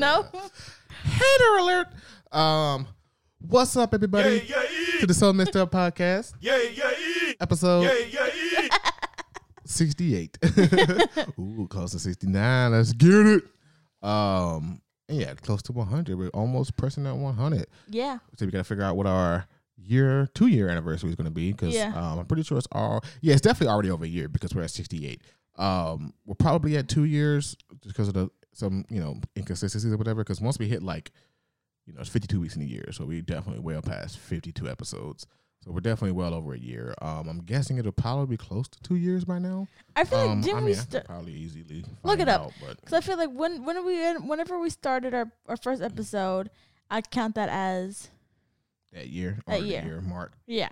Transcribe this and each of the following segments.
no. Hater alert. Um, what's up, everybody? Yeah, yeah, To the So Messed Up podcast, yeah, yeah, yeah. episode Yeah, yeah, yeah. 68. Ooh, close to 69. Let's get it. Um, yeah, close to 100. We're almost pressing that 100. Yeah. So we got to figure out what our year, two year anniversary is going to be because Yeah. um, I'm pretty sure it's all, yeah, it's definitely already over a year because we're at 68. Um, we're probably at two years just because of the some you know inconsistencies or whatever. Because once we hit like, you know, it's 52 weeks in a year, so we definitely well past 52 episodes. So we're definitely well over a year. Um, I'm guessing it'll probably be close to two years by now. I feel like Um, didn't I we mean, I st- probably easily Look it up. Because I feel like when when we whenever we started our, our first episode, I count that as that year, or That year. year mark. yeah.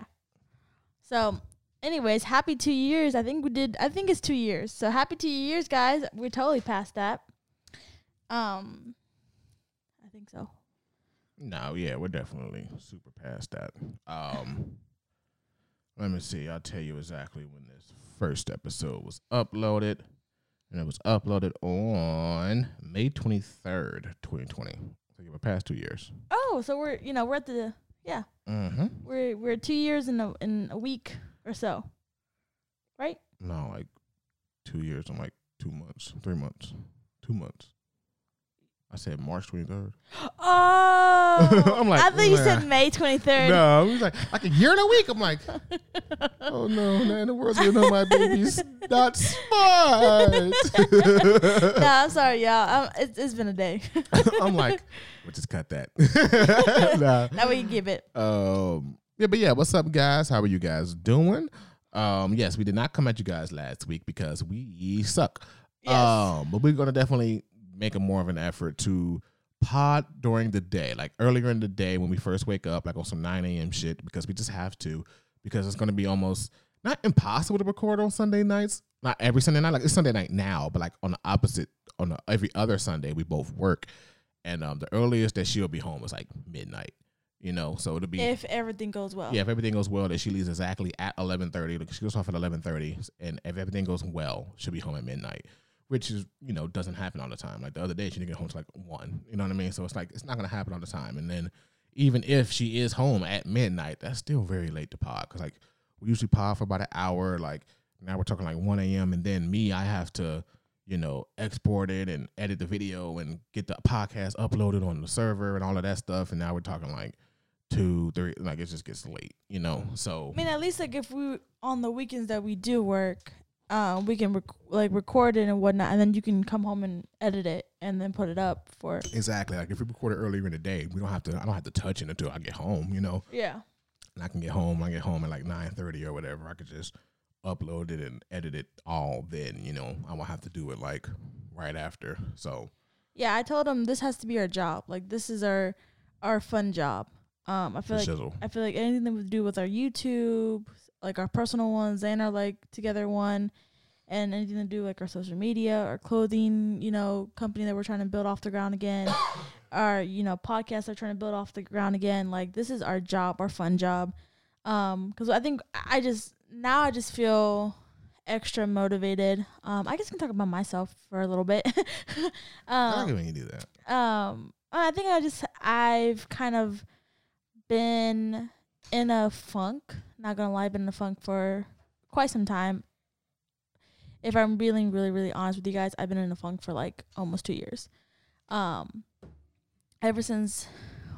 So, anyways, happy two years. I think we did. I think it's two years. So happy two years, guys. We're totally past that. Um, I think so. No, yeah, we're definitely super past that. Um, let me see. I'll tell you exactly when this first episode was uploaded, and it was uploaded on May twenty third, twenty twenty. So we're past two years. Oh, so we're you know we're at the yeah Mm-hmm. we're we're two years in a in a week or so, right? No, like two years. I'm like two months, three months, two months. I said March twenty third. Oh, I'm like, I thought you nah. said May twenty third. No, it was like like a year and a week. I'm like, oh no, man, the world's gonna know my baby's not smart. no, I'm sorry, y'all. Um, it's, it's been a day. I'm like, we'll just cut that. nah. that way you give it. Um, yeah, but yeah, what's up, guys? How are you guys doing? Um, yes, we did not come at you guys last week because we suck. Yes. Um, but we're gonna definitely make a more of an effort to pod during the day, like earlier in the day when we first wake up, like on some 9 a.m. shit, because we just have to, because it's gonna be almost not impossible to record on Sunday nights. Not every Sunday night, like it's Sunday night now, but like on the opposite, on the, every other Sunday, we both work, and um, the earliest that she'll be home is like midnight. You know, so it'll be If everything goes well. yeah, if everything goes well, that she leaves exactly at eleven thirty. Like she goes off at eleven thirty, and if everything goes well, she'll be home at midnight, which is you know doesn't happen all the time. Like the other day, she didn't get home till like one. You know what I mean? So it's like it's not gonna happen all the time. And then even if she is home at midnight, that's still very late to pod because like we usually pod for about an hour. Like now we're talking like one a.m. and then me, I have to you know export it and edit the video and get the podcast uploaded on the server and all of that stuff. And now we're talking like two, three, like it just gets late, you know. So I mean, at least like if we on the weekends that we do work, um, we can rec- like record it and whatnot, and then you can come home and edit it and then put it up for exactly, like if we record it earlier in the day, we don't have to. I don't have to touch it until I get home, you know. yeah. And I can get home. I get home at like nine thirty or whatever. I could just upload it and edit it all. Then you know I won't have to do it like right after. So Yeah, I told him this has to be our job. Like this is our our fun job. Um, I feel like shizzle. I feel like anything that we do with our YouTube, like our personal ones and our like together one, and anything to do like our social media, our clothing, you know, company that we're trying to build off the ground again, our you know podcast are trying to build off the ground again. Like this is our job, our fun job. Um, because I think I just now I just feel extra motivated. Um, I guess I can talk about myself for a little bit. I like um, it when you do that. um I think I just I've kind of been in a funk. Not gonna lie, been in a funk for quite some time. If I'm really, really, really honest with you guys, I've been in a funk for like almost two years. Um, ever since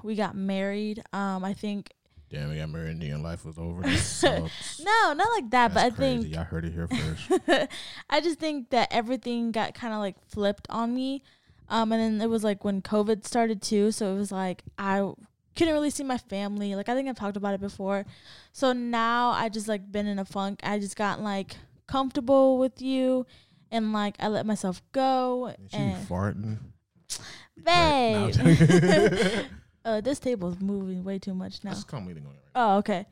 we got married, um, I think Damn, we got married and your life was over. No, not like that, That's but I crazy. think I heard it here first. I just think that everything got kind of like flipped on me. Um, and then it was like when COVID started too. So it was like I couldn't really see my family. Like I think I've talked about it before. So now I just like been in a funk. I just got like comfortable with you and like I let myself go. Is she and farting? babe. No, uh, this table is moving way too much now. Let's calm meeting on it right Oh, okay.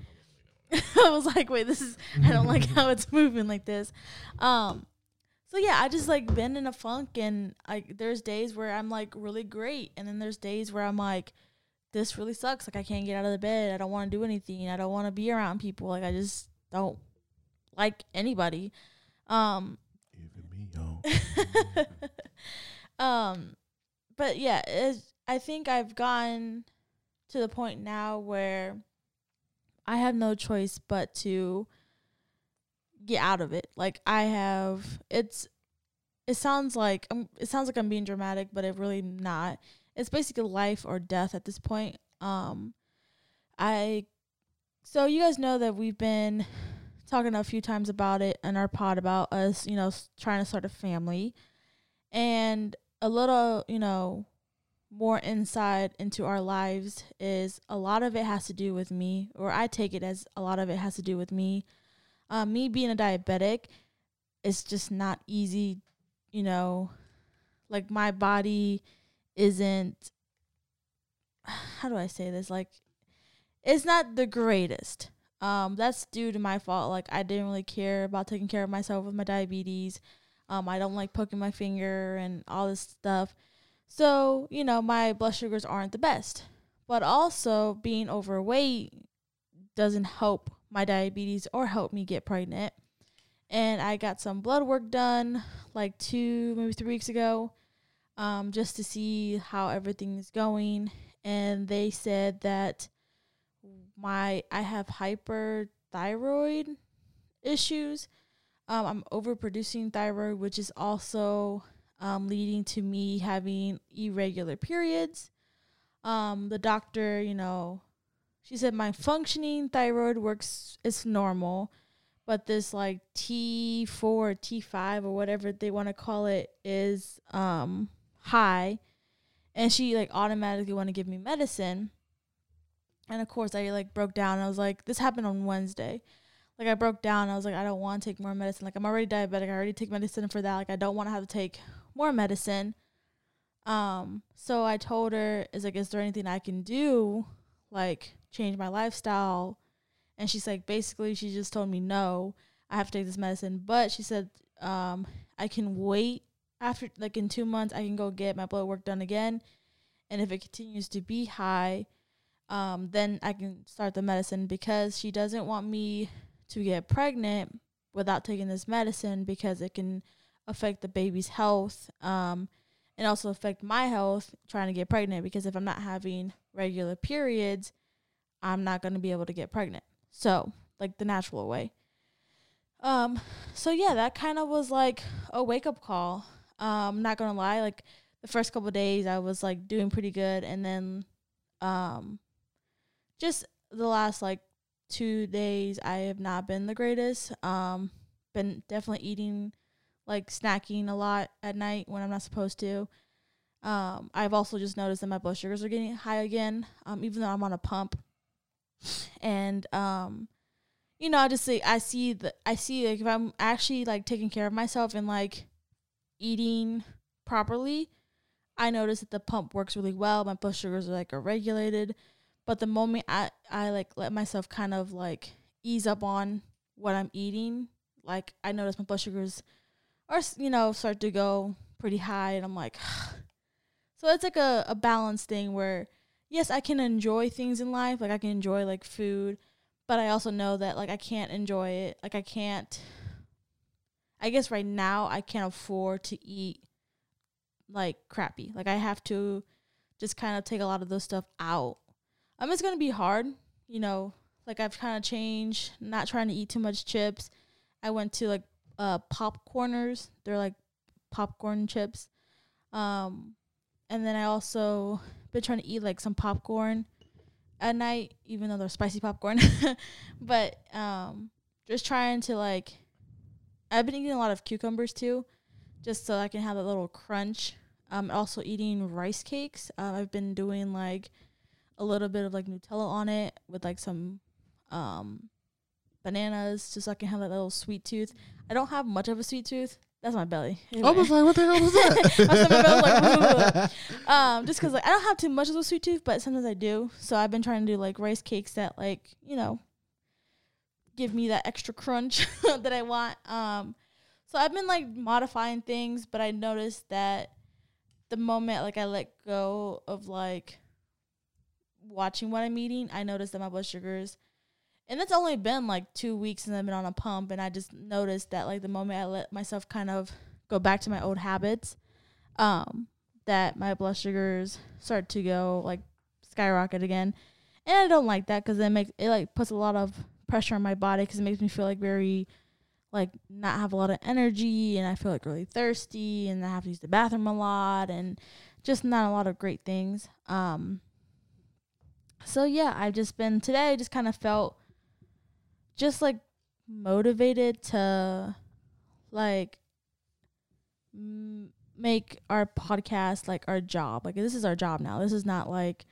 I was like, wait, this is I don't like how it's moving like this. Um so yeah, I just like been in a funk and like there's days where I'm like really great and then there's days where I'm like this really sucks. Like I can't get out of the bed. I don't want to do anything. I don't want to be around people. Like I just don't like anybody. Um Even me, yo. um but yeah it's, i think i've gotten to the point now where i have no choice but to get out of it like i have it's it sounds like um, it sounds like i'm being dramatic but it really not it's basically life or death at this point um i so you guys know that we've been talking a few times about it in our pod about us you know trying to start a family and a little, you know, more insight into our lives is a lot of it has to do with me, or I take it as a lot of it has to do with me. Um, me being a diabetic, it's just not easy, you know, like my body isn't, how do I say this? Like, it's not the greatest. Um, that's due to my fault. Like, I didn't really care about taking care of myself with my diabetes. Um, I don't like poking my finger and all this stuff. So, you know, my blood sugars aren't the best. But also, being overweight doesn't help my diabetes or help me get pregnant. And I got some blood work done like two, maybe three weeks ago, um, just to see how everything is going. And they said that my I have hyperthyroid issues um, I'm overproducing thyroid, which is also um, leading to me having irregular periods. Um, the doctor, you know, she said my functioning thyroid works is normal, but this like T4, T5 or whatever they want to call it is um, high, and she like automatically want to give me medicine. And of course, I like broke down. I was like, this happened on Wednesday like I broke down. I was like, I don't want to take more medicine. Like I'm already diabetic. I already take medicine for that. Like I don't want to have to take more medicine. Um, so I told her, is like, is there anything I can do, like change my lifestyle? And she's like, basically, she just told me no, I have to take this medicine. But she said, um, I can wait after like in two months, I can go get my blood work done again, and if it continues to be high, um, then I can start the medicine because she doesn't want me to get pregnant without taking this medicine because it can affect the baby's health um, and also affect my health trying to get pregnant because if I'm not having regular periods, I'm not going to be able to get pregnant. So, like the natural way. Um, so yeah, that kind of was like a wake up call. Um, I'm not gonna lie, like the first couple days I was like doing pretty good and then um just the last like two days I have not been the greatest. Um, been definitely eating like snacking a lot at night when I'm not supposed to. Um, I've also just noticed that my blood sugars are getting high again. Um, even though I'm on a pump, and um, you know, I just see I see the I see like if I'm actually like taking care of myself and like eating properly, I notice that the pump works really well. My blood sugars are like are regulated. But the moment I, I like let myself kind of like ease up on what I'm eating, like I notice my blood sugars are, you know, start to go pretty high. And I'm like, so it's like a, a balance thing where, yes, I can enjoy things in life. Like I can enjoy like food, but I also know that like I can't enjoy it. Like I can't, I guess right now I can't afford to eat like crappy. Like I have to just kind of take a lot of those stuff out um, it's gonna be hard, you know. Like I've kind of changed, not trying to eat too much chips. I went to like uh popcorners. They're like popcorn chips. Um, and then I also been trying to eat like some popcorn. at night, even though they're spicy popcorn. but um, just trying to like, I've been eating a lot of cucumbers too, just so I can have a little crunch. Um, also eating rice cakes. Um, I've been doing like a little bit of like Nutella on it with like some um bananas, just so I can have that little sweet tooth. I don't have much of a sweet tooth. That's my belly. I was like, what the hell was that? My stomach was like, um, just because like I don't have too much of a sweet tooth, but sometimes I do. So I've been trying to do like rice cakes that like you know give me that extra crunch that I want. Um, so I've been like modifying things, but I noticed that the moment like I let go of like watching what I'm eating, I noticed that my blood sugars. And it's only been like two weeks since I've been on a pump, and I just noticed that like the moment I let myself kind of go back to my old habits, um, that my blood sugars start to go like skyrocket again, and I don't like that because it makes it like puts a lot of pressure on my body because it makes me feel like very like not have a lot of energy and I feel like really thirsty and I have to use the bathroom a lot and just not a lot of great things. Um so yeah, I've just been today I just kind of felt just like motivated to like m- make our podcast like our job. Like this is our job now. This is not like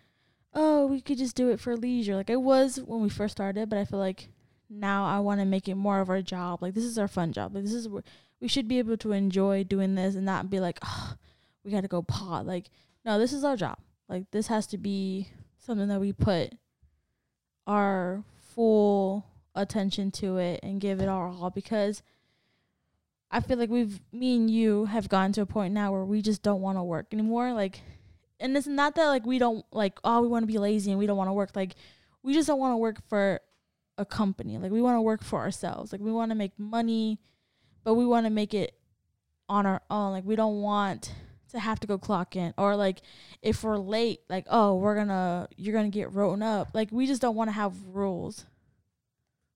oh, we could just do it for leisure. Like it was when we first started, but I feel like now I want to make it more of our job. Like this is our fun job. Like this is where we should be able to enjoy doing this and not be like, oh, we got to go pot. Like no, this is our job. Like this has to be something that we put our full attention to it and give it our all because I feel like we've me and you have gotten to a point now where we just don't want to work anymore. Like and it's not that like we don't like oh we want to be lazy and we don't want to work. Like we just don't want to work for a company. Like we want to work for ourselves. Like we want to make money, but we want to make it on our own. Like we don't want to have to go clock in or like if we're late, like oh we're gonna you're gonna get written up. Like we just don't want to have rules.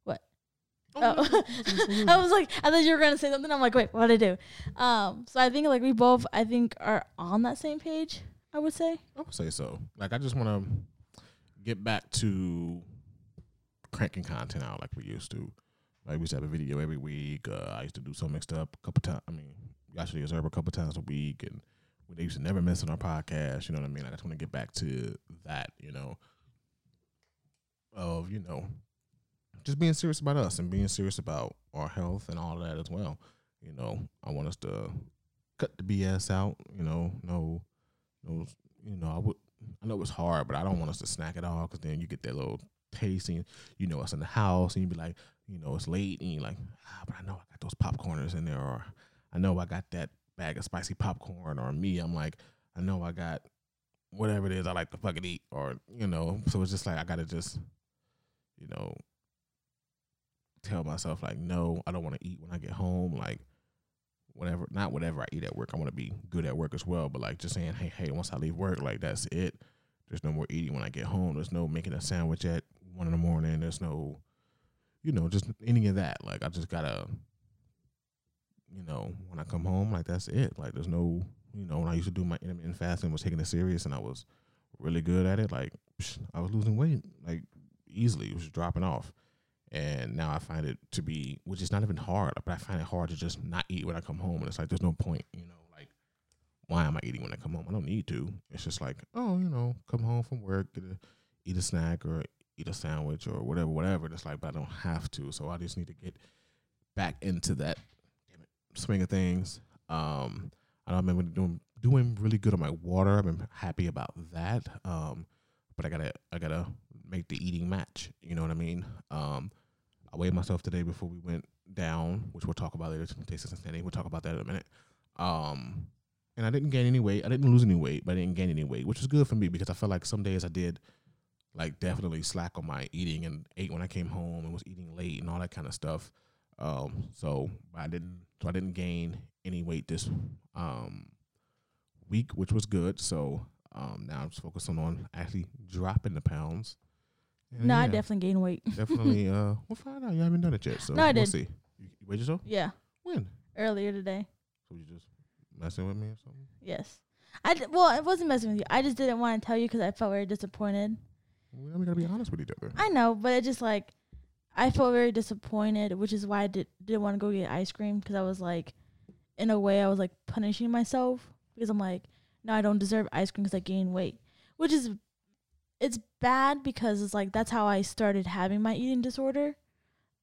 What? Oh. I was like, I thought you were gonna say something. I'm like, wait, what do I do? Um, so I think like we both, I think, are on that same page. I would say. I would say so. Like I just want to get back to cranking content out like we used to. Like we used to have a video every week. Uh, I used to do so mixed up a couple times. I mean, actually observe a couple times a week, and we used to never miss on our podcast. You know what I mean? I just want to get back to that. You know, of you know, just being serious about us and being serious about our health and all that as well. You know, I want us to cut the BS out. You know, no, no, you know, I would. I know it's hard, but I don't want us to snack at all because then you get that little tasting. You know, us in the house, and you be like, you know, it's late, and you're like, ah, but I know I got those popcorners in there, or I know I got that bag of spicy popcorn, or me, I'm like, I know I got whatever it is I like to fucking eat, or you know, so it's just like I gotta just, you know, tell myself like, no, I don't want to eat when I get home, like. Whatever, not whatever I eat at work. I want to be good at work as well. But like just saying, hey, hey, once I leave work, like that's it. There's no more eating when I get home. There's no making a sandwich at one in the morning. There's no, you know, just any of that. Like I just gotta, you know, when I come home, like that's it. Like there's no, you know, when I used to do my intermittent fasting, was taking it serious, and I was really good at it. Like psh, I was losing weight like easily. It was dropping off. And now I find it to be, which is not even hard, but I find it hard to just not eat when I come home. And it's like, there's no point, you know, like, why am I eating when I come home? I don't need to. It's just like, oh, you know, come home from work, a, eat a snack or eat a sandwich or whatever, whatever. It's like, but I don't have to. So I just need to get back into that it, swing of things. Um, I I've been doing doing really good on my water. I've been happy about that. Um, but I gotta I gotta make the eating match. You know what I mean? Um, I weighed myself today before we went down, which we'll talk about later. Taste Cincinnati. We'll talk about that in a minute. Um, and I didn't gain any weight. I didn't lose any weight, but I didn't gain any weight, which was good for me because I felt like some days I did like definitely slack on my eating and ate when I came home and was eating late and all that kind of stuff. Um, so I didn't so I didn't gain any weight this um week, which was good. So um now I'm just focusing on actually dropping the pounds. No, I definitely gained weight. definitely uh we'll find out. You haven't done it yet, so No, I we'll did. see. You, you weighed yourself? Yeah, When? earlier today. So you just messing with me or something? Yes. I d- well, it wasn't messing with you. I just didn't want to tell you because I felt very disappointed Well, we gotta be honest with each other. I know, but it just like I felt very disappointed, which is why I did didn't want to go get ice cream because I was like, in a way, I was like punishing myself because I'm like, no, I don't deserve ice cream because I gained weight, which is it's bad because it's like that's how I started having my eating disorder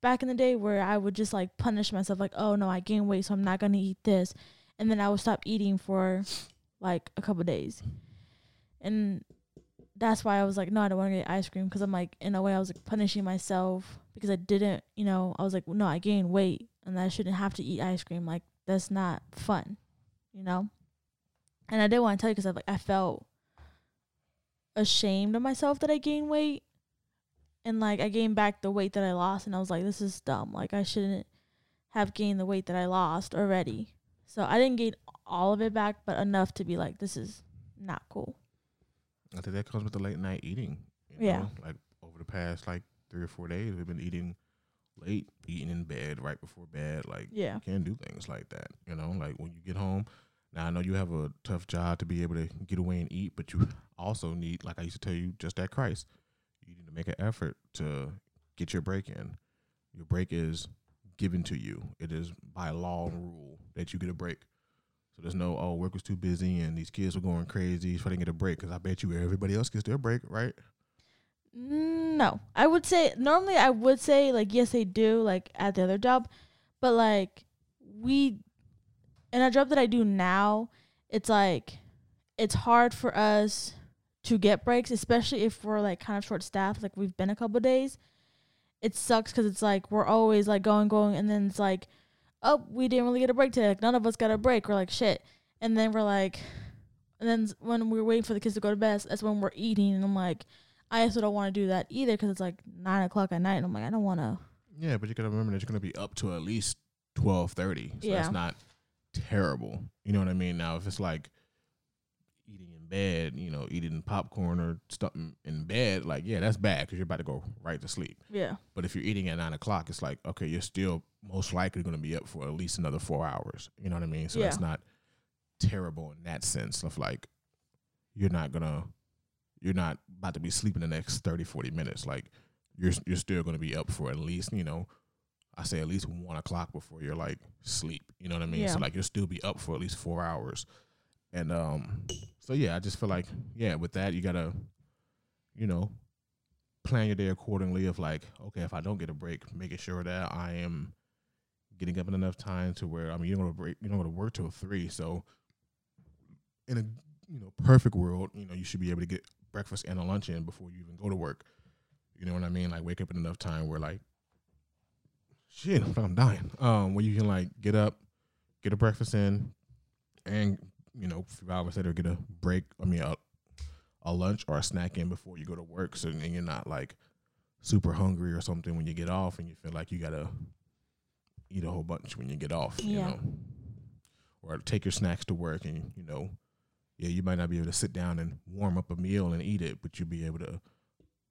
back in the day where I would just like punish myself like, oh no, I gained weight, so I'm not gonna eat this, and then I would stop eating for like a couple days, and that's why I was like, no, I don't want to get ice cream because I'm like, in a way, I was like punishing myself because I didn't, you know, I was like, no, I gained weight and I shouldn't have to eat ice cream. Like that's not fun, you know. And I didn't want to tell you because I like I felt ashamed of myself that I gained weight, and like I gained back the weight that I lost, and I was like, this is dumb. Like I shouldn't have gained the weight that I lost already. So I didn't gain all of it back, but enough to be like, this is not cool. I think that comes with the late night eating. Yeah. Know? Like over the past like three or four days, we've been eating late, eating in bed right before bed. Like Yeah. you can't do things like that. You know, like when you get home. Now I know you have a tough job to be able to get away and eat, but you also need, like I used to tell you, just at Christ, you need to make an effort to get your break in. Your break is given to you. It is by law and rule that you get a break. So there's no, oh, work was too busy and these kids were going crazy, so I didn't get a break. Because I bet you everybody else gets their break, right? No, I would say normally I would say like yes they do like at the other job, but like we in a job that I do now, it's like it's hard for us to get breaks, especially if we're like kind of short staffed. Like we've been a couple days, it sucks because it's like we're always like going going, and then it's like, oh we didn't really get a break today. Like none of us got a break. We're like shit, and then we're like, and then when we're waiting for the kids to go to bed, that's when we're eating, and I'm like. I also don't want to do that either because it's like nine o'clock at night, and I'm like, I don't want to. Yeah, but you gotta remember that you're gonna be up to at least twelve thirty. So Yeah. that's not terrible. You know what I mean? Now if it's like eating in bed, you know, eating popcorn or something in bed, like yeah, that's bad because you're about to go right to sleep. Yeah, But if you're eating at nine o'clock, it's like okay, you're still most likely gonna be up for at least another four hours. You know what I mean? So that's not terrible in that sense of like you're not gonna you're not about to be sleeping the next 30 40 minutes like you're you're still gonna be up for at least you know i say at least one o'clock before you're like sleep you know what i mean? Yeah. so like you'll still be up for at least four hours. And um so yeah i just feel like yeah with that you gotta you know plan your day accordingly of like okay if i don't get a break making sure that i am getting up in enough time to where i mean you don't go to break you don't go to work till three. So in a you know perfect world you know you should be able to get breakfast and a lunch in before you even go to work. You know what i mean? Like wake up in enough time where like shit i'm dying um where you can like get up get a breakfast in and you know a few hours later get a break i mean a, a lunch or a snack in before you go to work so then you're not like super hungry or something when you get off and you feel like you gotta eat a whole bunch when you get off you Yeah. know or take your snacks to work and you know yeah you might not be able to sit down and warm up a meal and eat it but you'll be able to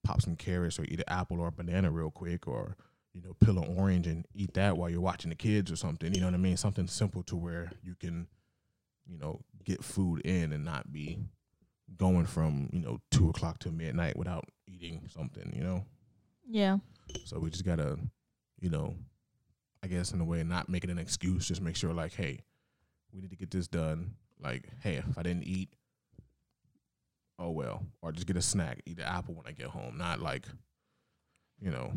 pop some carrots or eat an apple or a banana real quick or you know peel an orange and eat that while you're watching the kids or something you know what i mean something simple to where you can you know get food in and not be going from you know two o'clock to midnight without eating something you know yeah, so we just gotta, you know, I guess in a way not make it an excuse. Just make sure like, hey, we need to get this done. Like, hey, if I didn't eat, oh well. Or just get a snack, eat an apple when I get home. Not like, you know,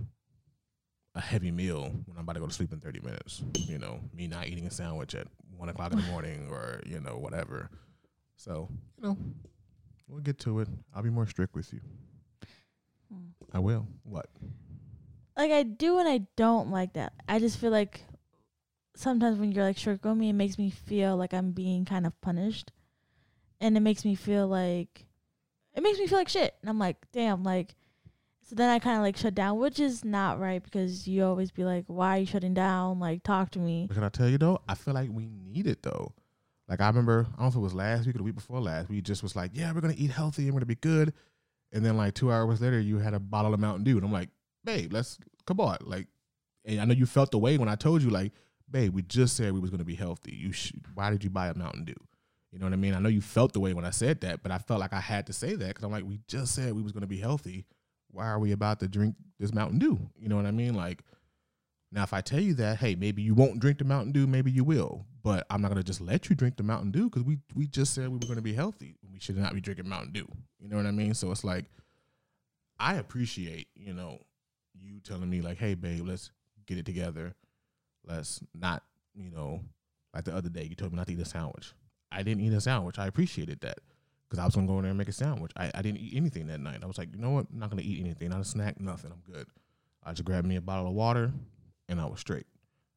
a heavy meal when I'm about to go to sleep in 30 minutes. You know, me not eating a sandwich at one o'clock in the morning or, you know, whatever. So, you know, we'll get to it. I'll be more strict with you. Mm. I will. What? like I do and I don't like that. I just feel like sometimes when you're like strict on me, it makes me feel like I'm being kind of punished, and it makes me feel like it makes me feel like shit. And I'm like, damn, like. So then I kind of like shut down, which is not right because you always be like, "Why are you shutting down? Like, talk to me." But can I tell you though? I feel like we need it though. Like I remember, I don't know if it was last week or the week before last. We just was like, yeah, we're gonna eat healthy and we're gonna be good. And then like two hours later, you had a bottle of Mountain Dew, and I'm like, babe, let's come on. Like, and I know you felt the way when I told you, like, babe, we just said we was gonna be healthy. You should. Why did you buy a Mountain Dew? You know what I mean? I know you felt the way when I said that, but I felt like I had to say that because I'm like, we just said we was gonna be healthy. Why are we about to drink this Mountain Dew? You know what I mean? Like, now if I tell you that, hey, maybe you won't drink the Mountain Dew, maybe you will, but I'm not gonna just let you drink the Mountain Dew because we we just said we were gonna be healthy. We should not be drinking Mountain Dew. You know what I mean? So it's like, I appreciate you know you telling me like, hey, babe, let's get it together. Let's not you know like the other day you told me not to eat a sandwich. I didn't eat a sandwich. I appreciated that because I was gonna go in there and make a sandwich. I, I didn't eat anything that night. I was like, you know what? I'm not gonna eat anything. Not a snack. Nothing. I'm good. I just grabbed me a bottle of water, and I was straight.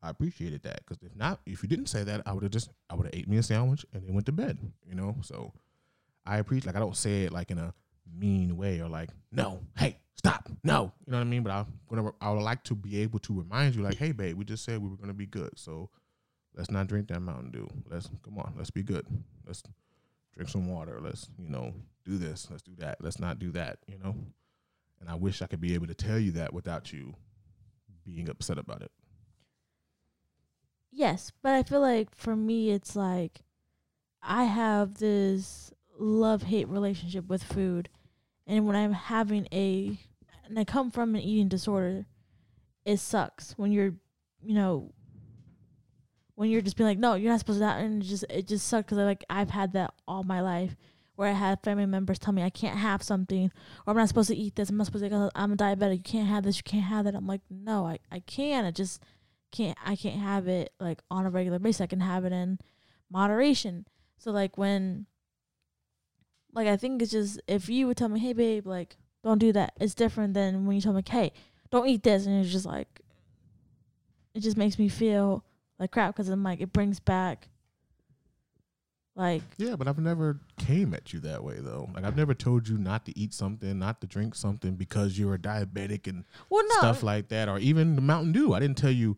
I appreciated that because if not, if you didn't say that, I would have just I would have ate me a sandwich and then went to bed. You know. So I appreciate. Like I don't say it like in a mean way or like no, hey, stop, no. You know what I mean? But I'm gonna I would like to be able to remind you like, hey, babe, we just said we were gonna be good. So let's not drink that Mountain Dew. Let's come on, let's be good. Let's drink some water. Let's, you know, do this. Let's do that. Let's not do that, you know? And I wish I could be able to tell you that without you being upset about it. Yes, but I feel like for me, it's like I have this love hate relationship with food. And when I'm having a, and I come from an eating disorder, it sucks when you're, you know, when you're just being like, no, you're not supposed to that. And it just, it just sucks because I like, I've had that all my life where I had family members tell me I can't have something or I'm not supposed to eat this. I'm not supposed to, I'm a diabetic. You can't have this. You can't have that. I'm like, no, I, I can. I just, can't I can't have it like on a regular basis. I can have it in moderation. So like when like I think it's just if you would tell me, Hey babe, like don't do that, it's different than when you tell me, Hey, don't eat this and it's just like it just makes me feel like crap because I'm like it brings back like Yeah, but I've never came at you that way though. Like I've never told you not to eat something, not to drink something because you're a diabetic and well no stuff like that, or even the Mountain Dew. I didn't tell you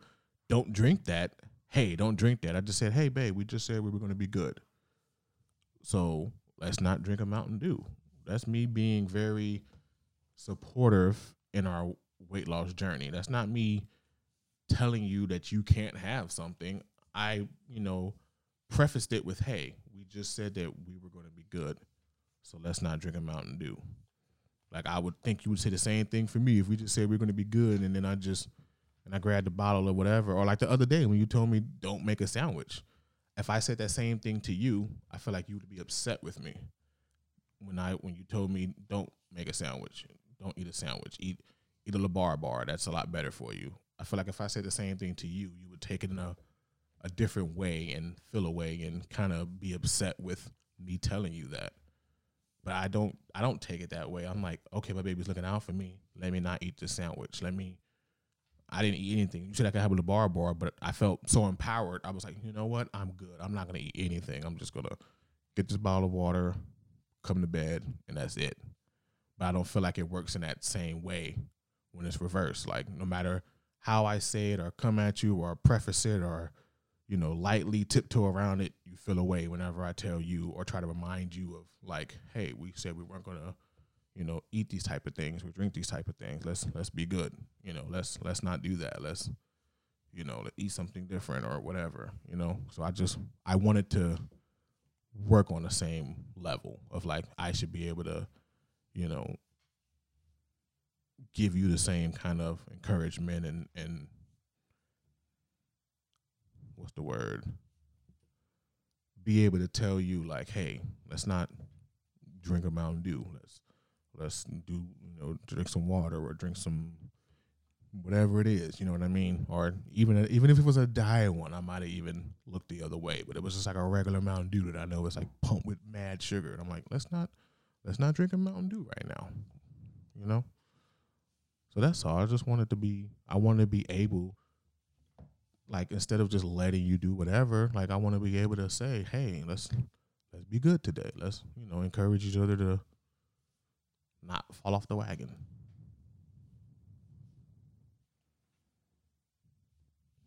don't drink that. Hey, don't drink that. I just said, hey, babe, we just said we were going to be good. So let's not drink a Mountain Dew. That's me being very supportive in our weight loss journey. That's not me telling you that you can't have something. I, you know, prefaced it with, hey, we just said that we were going to be good. So let's not drink a Mountain Dew. Like I would think you would say the same thing for me if we just said we're going to be good and then I just and I grabbed the bottle or whatever. Or like the other day when you told me don't make a sandwich. If I said that same thing to you, I feel like you would be upset with me. When I when you told me don't make a sandwich, don't eat a sandwich, eat eat a Lara bar. That's a lot better for you. I feel like if I said the same thing to you, you would take it in a a different way and feel away and kind of be upset with me telling you that. But I don't I don't take it that way. I'm like, okay, my baby's looking out for me. Let me not eat the sandwich. Let me I didn't eat anything. You said I could have a bar bar, but I felt so empowered. I was like, you know what? I'm good. I'm not gonna eat anything. I'm just gonna get this bottle of water, come to bed, and that's it. But I don't feel like it works in that same way when it's reversed. Like no matter how I say it or come at you or preface it or you know lightly tiptoe around it, you feel away whenever I tell you or try to remind you of like, hey, we said we weren't gonna you know, eat these type of things, we drink these type of things. Let's let's be good. You know, let's let's not do that. Let's you know, let eat something different or whatever, you know. So I just I wanted to work on the same level of like I should be able to, you know, give you the same kind of encouragement and and what's the word? Be able to tell you like, hey, let's not drink a Mountain Dew. Let's let's do you know drink some water or drink some whatever it is you know what i mean or even even if it was a diet one i might have even looked the other way but it was just like a regular mountain dew that i know is like pumped with mad sugar and i'm like let's not let's not drink a mountain dew right now you know so that's all i just wanted to be i wanted to be able like instead of just letting you do whatever like i want to be able to say hey let's let's be good today let's you know encourage each other to not fall off the wagon.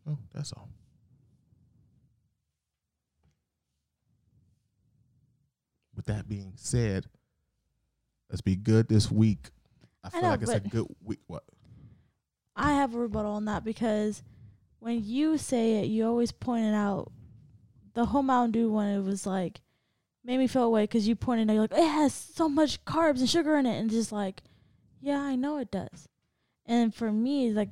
Oh, that's all. With that being said, let's be good this week. I I feel know, like it's a good week. What? I have a rebuttal on that because when you say it, you always pointed out the whole Mountain Dew one. It was like made me feel away because you pointed out you're like it has so much carbs and sugar in it, and just like Yeah, I know it does. And for me, it's like,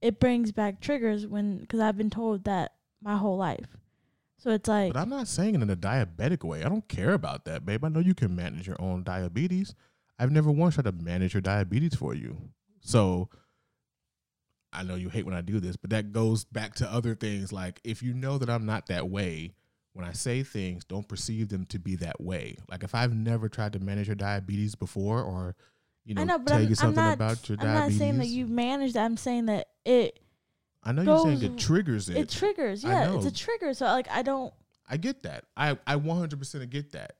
it brings back triggers when, because I've been told that my whole life. So it's like, But I'm not saying it in a diabetic way. I don't care about that, babe. I know you can manage your own diabetes. I've never once tried to manage your diabetes for you. So I know you hate when I do this, but that goes back to other things. Like if you know that I'm not that way, when I say things, don't perceive them to be that way. Like if I've never tried to manage your diabetes before or you know, I know, but tell I'm, you I'm something not, about your I'm not saying that you manage that. I'm saying that it, I know you're saying it triggers it. it triggers. Yeah, it's a trigger. So like, I don't, I get that. I I 100% get that.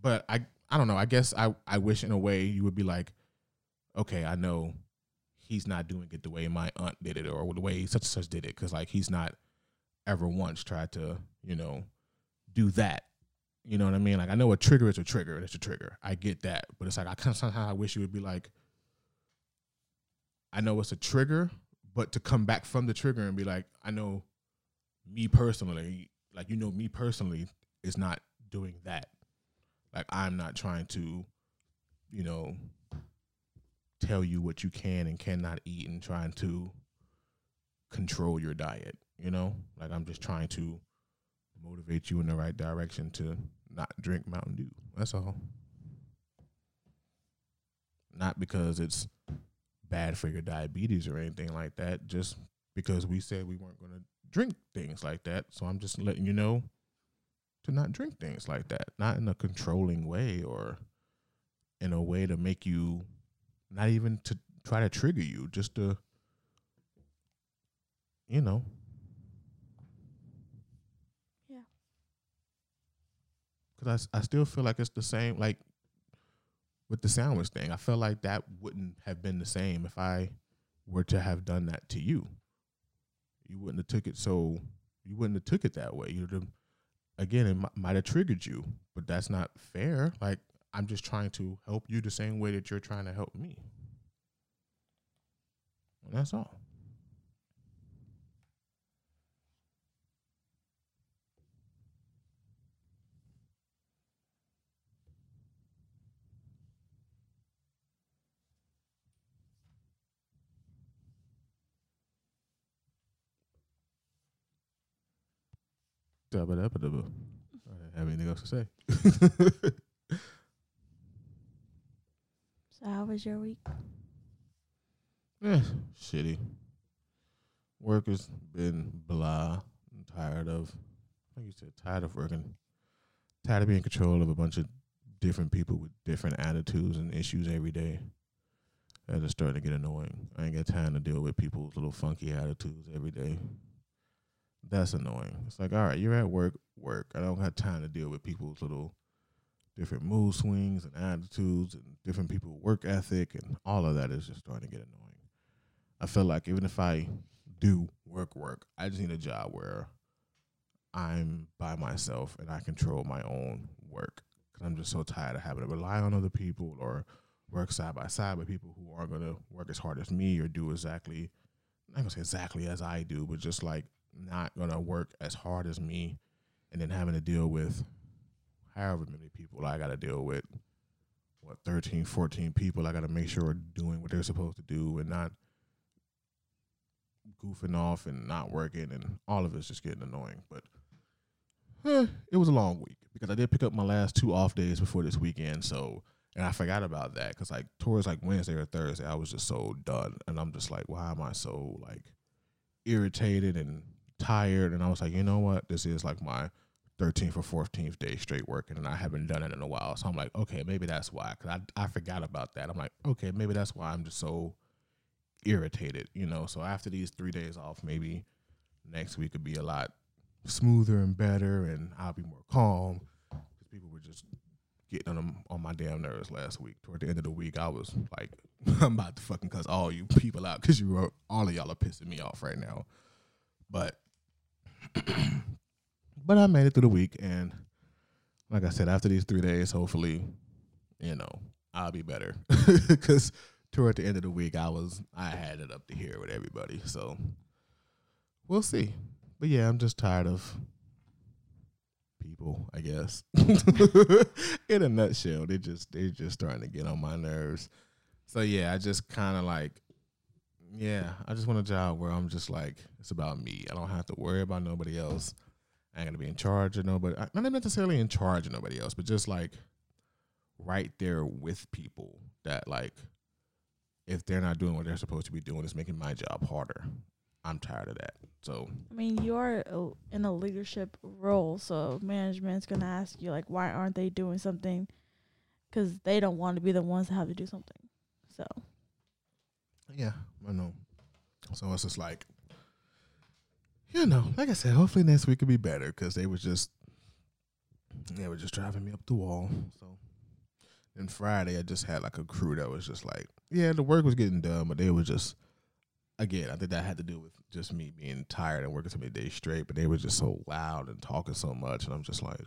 But I I don't know. I guess I I wish in a way you would be like, okay, I know he's not doing it the way my aunt did it or the way such and such did it because like he's not ever once tried to you know do that. You know what I mean? Like I know a trigger is a trigger. It's a trigger. I get that, but it's like I kind of somehow I wish you would be like, I know it's a trigger, but to come back from the trigger and be like, I know me personally, like you know me personally is not doing that. Like I'm not trying to, you know, tell you what you can and cannot eat and trying to control your diet, you know? Like I'm just trying to motivate you in the right direction to not drink Mountain Dew. That's all. Not because it's bad for your diabetes or anything like that, just because we said we weren't going to drink things like that. So I'm just letting you know to not drink things like that, not in a controlling way or in a way to make you not even to try to trigger you, just to, you know. Yeah. Because I, I still feel like it's the same, like with the sandwich thing. I feel like that wouldn't have been the same if I were to have done that to you you wouldn't have took it so you wouldn't have took it that way you'd have again it mi- might have triggered you but that's not fair. Like i'm just trying to help you the same way that you're trying to help me. And that's all I didn't have anything else to say. so how was your week? Eh, shitty. Work has been blah. I'm tired of, like you said, tired of working. Tired of being in control of a bunch of different people with different attitudes and issues every day. That is starting to get annoying. I ain't got time to deal with people's little funky attitudes every day. That's annoying. It's like, all right, you're at work, work. I don't have time to deal with people's little different mood swings and attitudes and different people's work ethic and all of that is just starting to get annoying. I feel like even if I do work work, I just need a job where I'm by myself and I control my own work. Cause I'm just so tired of having to rely on other people or work side by side with people who aren't gonna work as hard as me or do exactly I'm not gonna say exactly as I do, but just like not gonna work as hard as me and then having to deal with however many people I gotta deal with. What 13, 14 people I gotta make sure are doing what they're supposed to do and not goofing off and not working and all of it's just getting annoying. But eh, it was a long week because I did pick up my last two off days before this weekend. So and I forgot about that because like towards like Wednesday or Thursday, I was just so done, and I'm just like, why am I so like irritated and tired? And I was like, you know what, this is like my 13th or 14th day straight working, and I haven't done it in a while. So I'm like, okay, maybe that's why. Cause I I forgot about that. I'm like, okay, maybe that's why I'm just so irritated, you know. So after these three days off, maybe next week could be a lot smoother and better, and I'll be more calm. Because people were just getting on them, on my damn nerves last week. Toward the end of the week, I was like, I'm about to fucking cuss all you people out because you were all of y'all are pissing me off right now. But but I made it through the week, and like I said, after these three days, hopefully, you know, I'll be better because toward the end of the week, I was I had it up to here with everybody. So we'll see. But yeah, I'm just tired of people, I guess. In a nutshell, they just they're just starting to get on my nerves. So yeah, I just kind of like, yeah, I just want a job where I'm just like, it's about me. I don't have to worry about nobody else. I ain't gonna be in charge of nobody. Not necessarily in charge of nobody else, but just like right there with people that like, if they're not doing what they're supposed to be doing, it's making my job harder. I'm tired of that. So I mean, you are uh, in a leadership role, so management's gonna ask you like, why aren't they doing something? Because they don't want to be the ones that have to do something. So Yeah, I know. So it's just like, you know, like I said, hopefully next week will be better because they were just, they were just driving me up the wall. So then Friday, I just had like a crew that was just like, yeah, the work was getting done, but they were just, again, I think that had to do with just me being tired and working so many days straight. But they were just so loud and talking so much, and I'm just like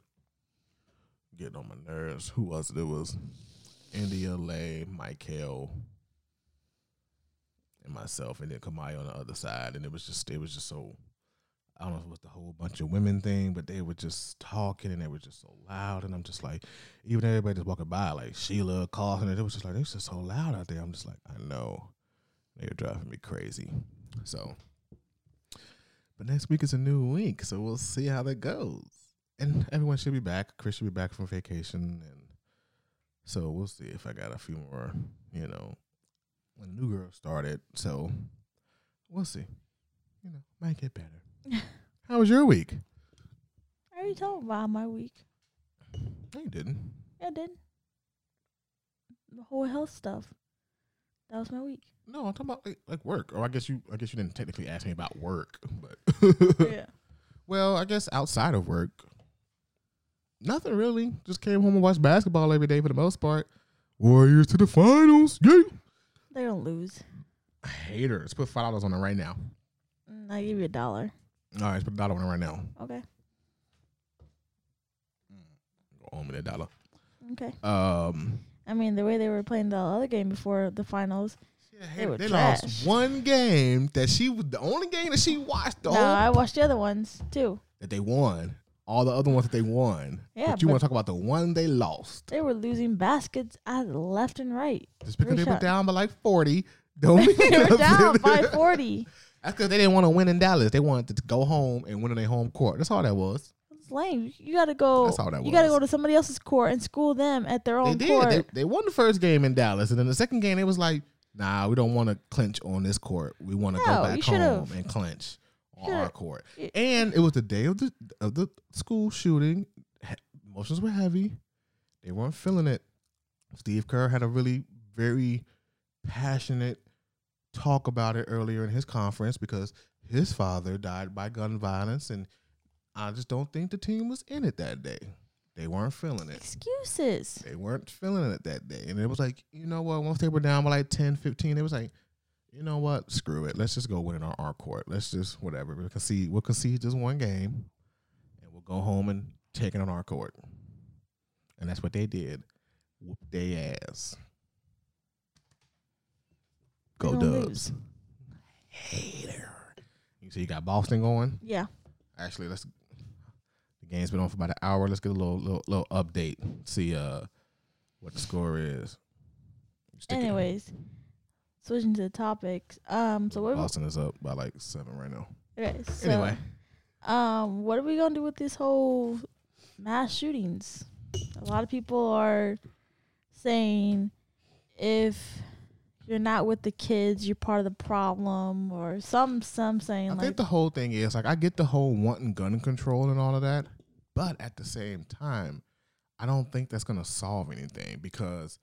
getting on my nerves. Who was it? It was India, Lay, Michael and myself, and then Kamaya on the other side, and it was just it was just so I don't know if it was the whole bunch of women thing, but they were just talking and they were just so loud, and I'm just like, even everybody just walking by, like Sheila, Carlson, and it was just like they was just so loud out there. I'm just like, I know they were driving me crazy. So, but next week is a new week, so we'll see how that goes, and everyone should be back. Chris should be back from vacation, and so we'll see if I got a few more, you know, when the new girl started. So we'll see. You know, might get better. How was your week? I already told about my week. No, you didn't. Yeah, I did. The whole health stuff. That was my week. No, I'm talking about like, like work. Or I guess you I guess you didn't technically ask me about work, but yeah. well, I guess outside of work, nothing really. Just came home and watched basketball every day for the most part. Warriors to the finals. Yeah. They don't lose. Haters. Put five dollars on it right now. Mm, I give you a dollar. All right, let's put a dollar on it right now. Okay. Go home with that dollar. Okay. Um, I mean, the way they were playing the other game before the finals. Yeah, They were they trash. lost one game that she was the only game that she watched the no, I watched the other ones too. that they won. All the other ones that they won. Yeah, but you want to talk about the one they lost. They were losing baskets at left and right. Just because Three they were down by like forty, don't mean they were down by 40. That's because they didn't want to win in Dallas. They wanted to go home and win on their home court. That's all that was. It's lame. You got to go. That's all that you got to go to somebody else's court and school them at their They own did. court. They, they won the first game in Dallas, and then the second game they was like, "Nah, we don't want to clinch on this court. We want to No, go back home and clinch on our court." And it was the day of the of the school shooting. Emotions were heavy. They weren't feeling it. Steve Kerr had a really very passionate talk about it earlier in his conference because his father died by gun violence, and I just don't think the team was in it that day. They weren't feeling it. Excuses. They weren't feeling it that day. And it was like, you know what? Once they were down by like 10, 15, it was like, you know what? Screw it. Let's just go win in our, our court. Let's just, whatever. We'll concede, we'll concede just one game and we'll go home and take it on our court. And that's what they did. Whoop their ass. Go Dubs. Hater. You see, you got Boston going. Yeah. Actually, let's. The game's been on for about an hour. Let's get a little little, little update. See uh what the score is. Stick it. Switching to the topics. Um. So what? Boston is up by like seven right now. Okay. So, Anyway, Um. What are we gonna do with this whole mass shootings? A lot of people are saying if you're not with the kids, you're part of the problem, or some some saying I like think the whole thing is like I get the whole wanting gun control and all of that, but at the same time, I don't think that's gonna solve anything because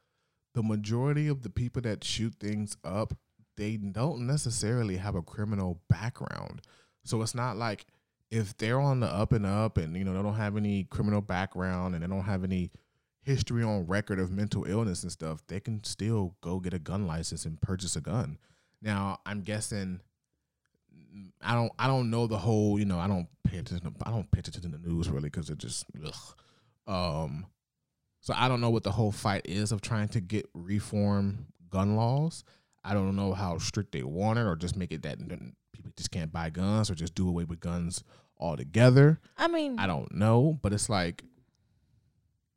the majority of the people that shoot things up, they don't necessarily have a criminal background. So it's not like if they're on the up and up and you know they don't have any criminal background and they don't have any history on record of mental illness and stuff, they can still go get a gun license and purchase a gun. Now, I'm guessing I don't I don't know the whole, you know, I don't pay attention I don't pay attention to the news really cuz it just ugh. Um so I don't know what the whole fight is of trying to get reform gun laws. I don't know how strict they want it or just make it that people just can't buy guns or just do away with guns altogether. I mean, I don't know, but it's like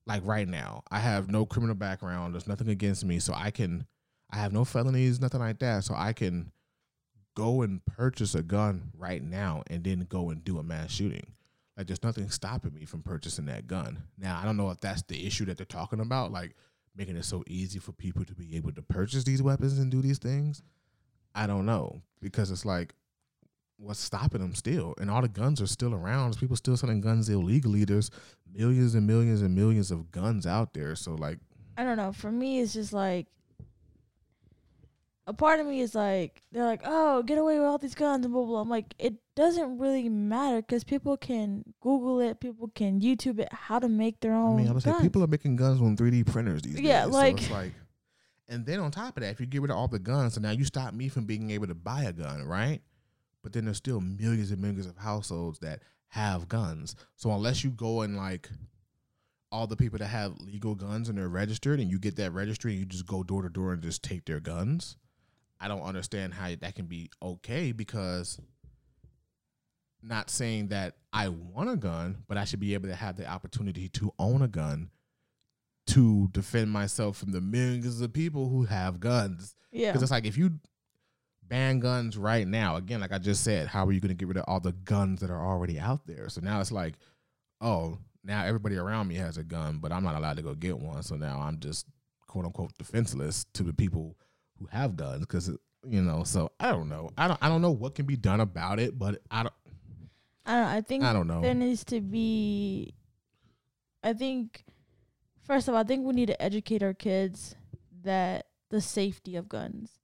like right now, I have no criminal background. There's nothing against me, so I can I have no felonies, nothing like that. So I can go and purchase a gun right now and then go and do a mass shooting. Like there's nothing stopping me from purchasing that gun. Now I don't know if that's the issue that they're talking about, like making it so easy for people to be able to purchase these weapons and do these things. I don't know because it's like what's stopping them still, and all the guns are still around. There's people still selling guns illegally. There's millions and millions and millions of guns out there. So like, I don't know. For me, it's just like a part of me is like they're like, oh, get away with all these guns and blah blah. blah. I'm like, it doesn't really matter because people can Google it, people can YouTube it, how to make their own. I mean, I was guns. people are making guns on 3D printers these Yeah, days. like- so it's like, and then on top of that, if you get rid of all the guns, so now you stop me from being able to buy a gun, right? But then there's still millions and millions of households that have guns. So unless you go and like all the people that have legal guns and they're registered, and you get that registry, and you just go door to door and just take their guns. I don't understand how that can be okay because not saying that I want a gun, but I should be able to have the opportunity to own a gun to defend myself from the millions of people who have guns. yeah, Because it's like if you ban guns right now, again, like I just said, how are you going to get rid of all the guns that are already out there? So now it's like, oh, now everybody around me has a gun, but I'm not allowed to go get one. So now I'm just quote unquote defenseless to the people who have guns because you know. So I don't know. I don't. I don't know what can be done about it, but I don't. I don't. I think I don't know. there needs to be. I think, first of all, I think we need to educate our kids that the safety of guns.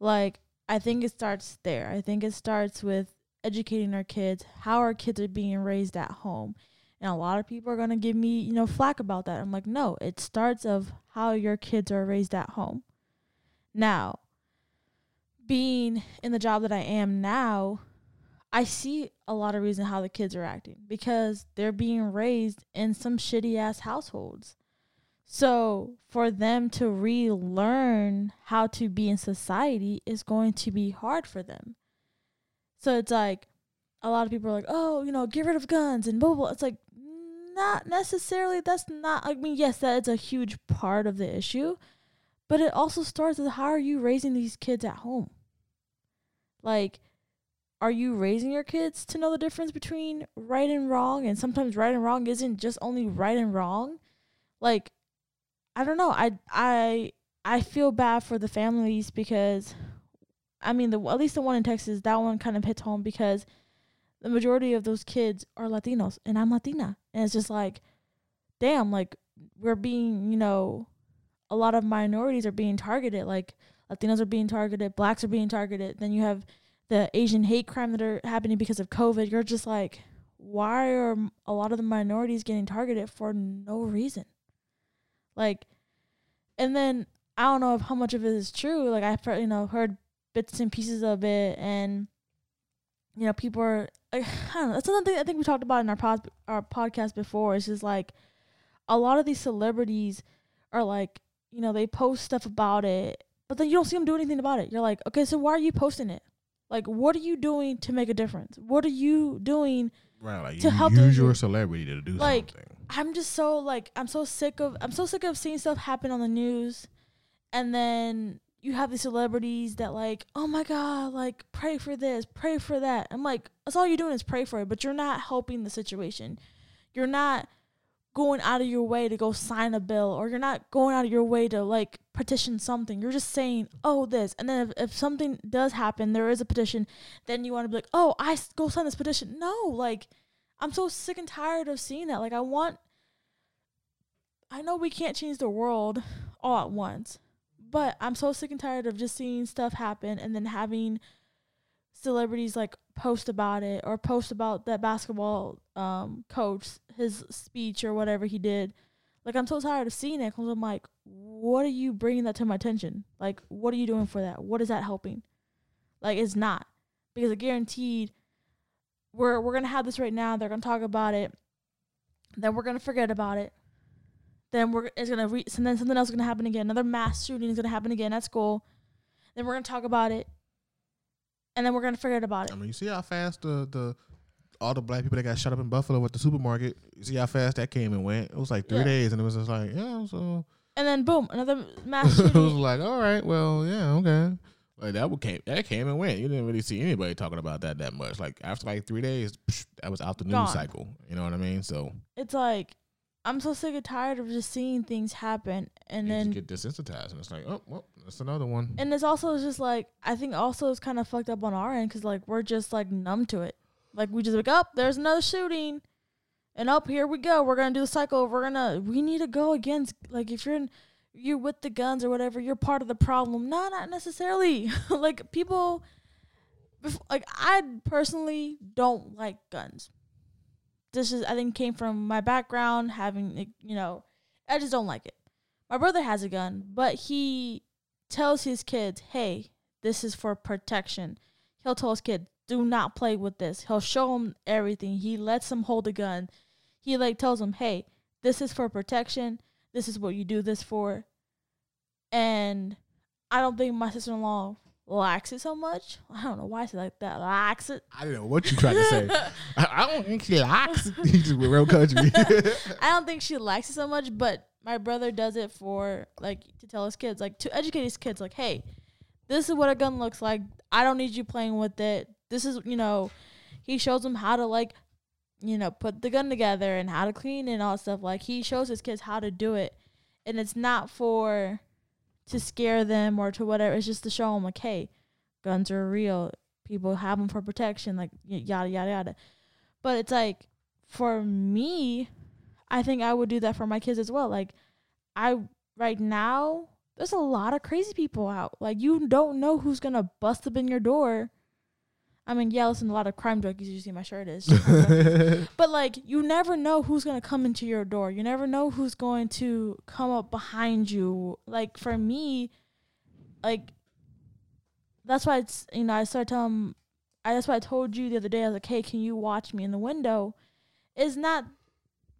Like, I think it starts there. I think it starts with educating our kids how our kids are being raised at home. And a lot of people are gonna give me, you know, flack about that. I'm like, no, it starts of how your kids are raised at home. Now, being in the job that I am now, I see a lot of reason how the kids are acting because they're being raised in some shitty ass households. So for them to relearn how to be in society is going to be hard for them. So it's like a lot of people are like, oh, you know, get rid of guns and blah blah. It's like not necessarily. That's not. I mean, yes, that is a huge part of the issue, but it also starts with how are you raising these kids at home. Like, are you raising your kids to know the difference between right and wrong? And sometimes right and wrong isn't just only right and wrong. Like, I don't know. I I I feel bad for the families because, I mean, the at least the one in Texas, that one kind of hits home because the majority of those kids are Latinos, and I'm Latina, and it's just like, damn, like we're being, you know, a lot of minorities are being targeted. Like Latinos are being targeted, blacks are being targeted. Then you have the Asian hate crime that are happening because of COVID. You're just like, why are a lot of the minorities getting targeted for no reason? Like, and then I don't know if how much of it is true. Like I've you know heard bits and pieces of it, and you know people are. Like, I don't know. That's another thing I think we talked about in our pod, our podcast before. It's just like a lot of these celebrities are like, you know, they post stuff about it, but then you don't see them do anything about it. You're like, okay, so why are you posting it? Like, what are you doing to make a difference? What are you doing? Right, like To you help use the- your celebrity to do like, something. I'm just so like I'm so sick of I'm so sick of seeing stuff happen on the news and then you have these celebrities that like, oh my god, like pray for this, pray for that. I'm like, that's all you're doing is pray for it, but you're not helping the situation. You're not going out of your way to go sign a bill or you're not going out of your way to like petition something. You're just saying, oh, this. And then if, if something does happen, there is a petition, then you want to be like, oh, I s- go sign this petition. No, like, I'm so sick and tired of seeing that. Like, I want, I know we can't change the world all at once, but I'm so sick and tired of just seeing stuff happen and then having celebrities like post about it or post about that basketball um coach his speech or whatever he did. Like i'm so tired of seeing it because i'm like what are you bringing that to my attention? Like what are you doing for that? What is that helping? Like it's not. Because i guaranteed we're we're gonna have this right now they're gonna talk about it then we're gonna forget about it then we're it's gonna re- and then something else is gonna happen again another mass shooting is gonna happen again at school then we're gonna talk about it and then we're gonna forget about it I mean, you see how fast the the all the black people that got shot up in Buffalo at the supermarket. You see how fast that came and went. It was like three Yeah. days, and it was just like, yeah. So and then boom, another mass it was like, all right, well, yeah, okay. Like that came that came and went. You didn't really see anybody talking about that that much. Like after like three days, psh, that was out the news Gone. cycle. You know what I mean? So it's like I'm so sick and tired of just seeing things happen, and you then just get desensitized, and it's like, oh, well, that's another one. and it's also just like I think also it's kind of fucked up on our end because like we're just like numb to it. Like we just like, up there's another shooting, and up here we go. We're gonna do the cycle. We're gonna we need to go against like if you're in, you're with the guns or whatever, you're part of the problem. No, not necessarily. like people, like I personally don't like guns. This is I think came from my background having you know I just don't like it. My brother has a gun, but he tells his kids, "Hey, this is for protection." He'll tell his kid, "Do not play with this." He'll show them everything. He lets them hold a gun. He like tells them, "Hey, this is for protection. This is what you do this for." And I don't think my sister-in-law likes it so much. I don't know why I said like that. Likes it. I don't know what you tried to say. I, I don't think she likes. he just went real country. I don't think she likes it so much, but my brother does it for like to tell his kids, like to educate his kids, like, hey, this is what a gun looks like. I don't need you playing with it. This is, you know, he shows them how to like, you know, put the gun together and how to clean and all stuff. Like he shows his kids how to do it, and it's not for to scare them or to whatever. It's just to show them like, hey, guns are real. People have them for protection, like yada yada yada. But it's like for me, I think I would do that for my kids as well. Like I right now, there's a lot of crazy people out. Like you don't know who's gonna bust up in your door. I mean, yeah, listen, a lot of crime junkies. You see, my shirt is. But like you never know who's gonna come into your door. You never know who's going to come up behind you. Like for me, like that's why it's you know I started telling. I that's why I told you the other day. I was like, hey, can you watch me in the window? Is not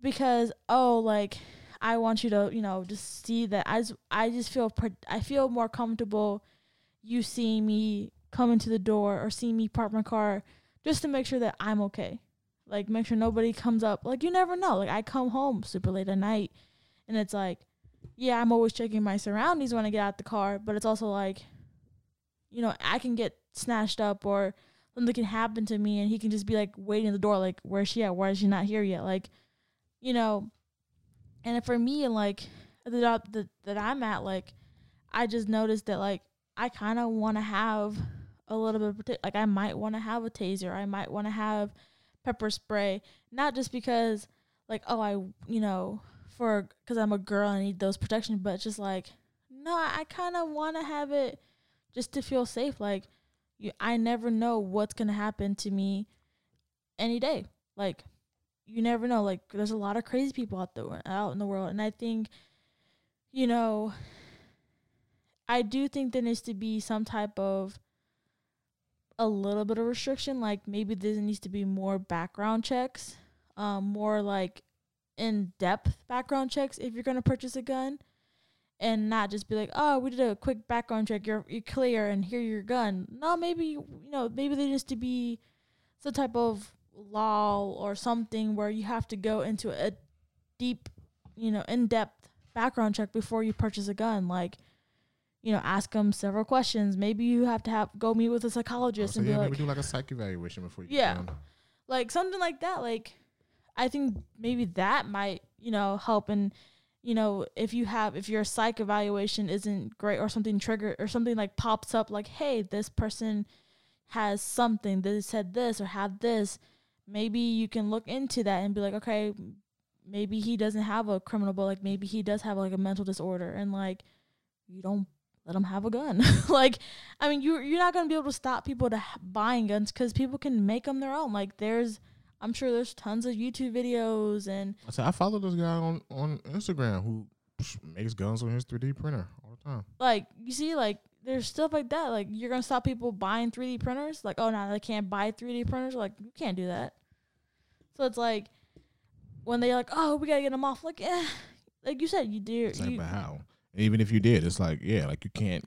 because oh like I want you to you know just see that I just, I just feel pro- I feel more comfortable you seeing me come into the door or see me park my car just to make sure that I'm okay. Like make sure nobody comes up. Like you never know. Like i come home super late at night and it's like yeah i'm always checking my surroundings when i get out the car but it's also like you know i can get snatched up or something can happen to me and he can just be like waiting at the door like where's she at? Why is she not here yet? Like you know and for me like the job that, that i'm at like i just noticed that like i kind of want to have a little bit like i might want to have a taser i might want to have pepper spray not just because like oh i you know for because i'm a girl i need those protections but just like no i kind of want to have it just to feel safe like you i never know what's gonna happen to me any day like you never know like there's a lot of crazy people out there out in the world and i think you know i do think there needs to be some type of a little bit of restriction like maybe there needs to be more background checks um more like in-depth background checks if you're going to purchase a gun and not just be like oh we did a quick background check you're, you're clear and here your gun. No maybe you know maybe there needs to be some type of law or something where you have to go into a deep you know in-depth background check before you purchase a gun like you know, ask them several questions. Maybe you have to have go meet with a psychologist oh, so and be yeah, like, maybe do like a psych evaluation before you. Yeah. Like something like that. Like, I think maybe that might you know help. And you know, if you have if your psych evaluation isn't great or something triggered or something like pops up, like, hey, this person has something that said this or had this, maybe you can look into that and be like, okay, maybe he doesn't have a criminal, but like maybe he does have like a mental disorder, and like you don't let them have a gun. like, I mean, you you're not gonna be able to stop people to h- buying guns because people can make them their own. Like, there's, I'm sure there's tons of YouTube videos and I said I follow this guy on on Instagram who makes guns on his 3D printer all the time. like you see like there's stuff like that. Like you're gonna stop people buying 3D printers. Like, oh, now they can't buy 3D printers. Like, you can't do that. So it's like when they're like, oh, we gotta get them off. Like, eh, like you said, you do. It's like, but how? Even if you did, it's like, yeah, like you can't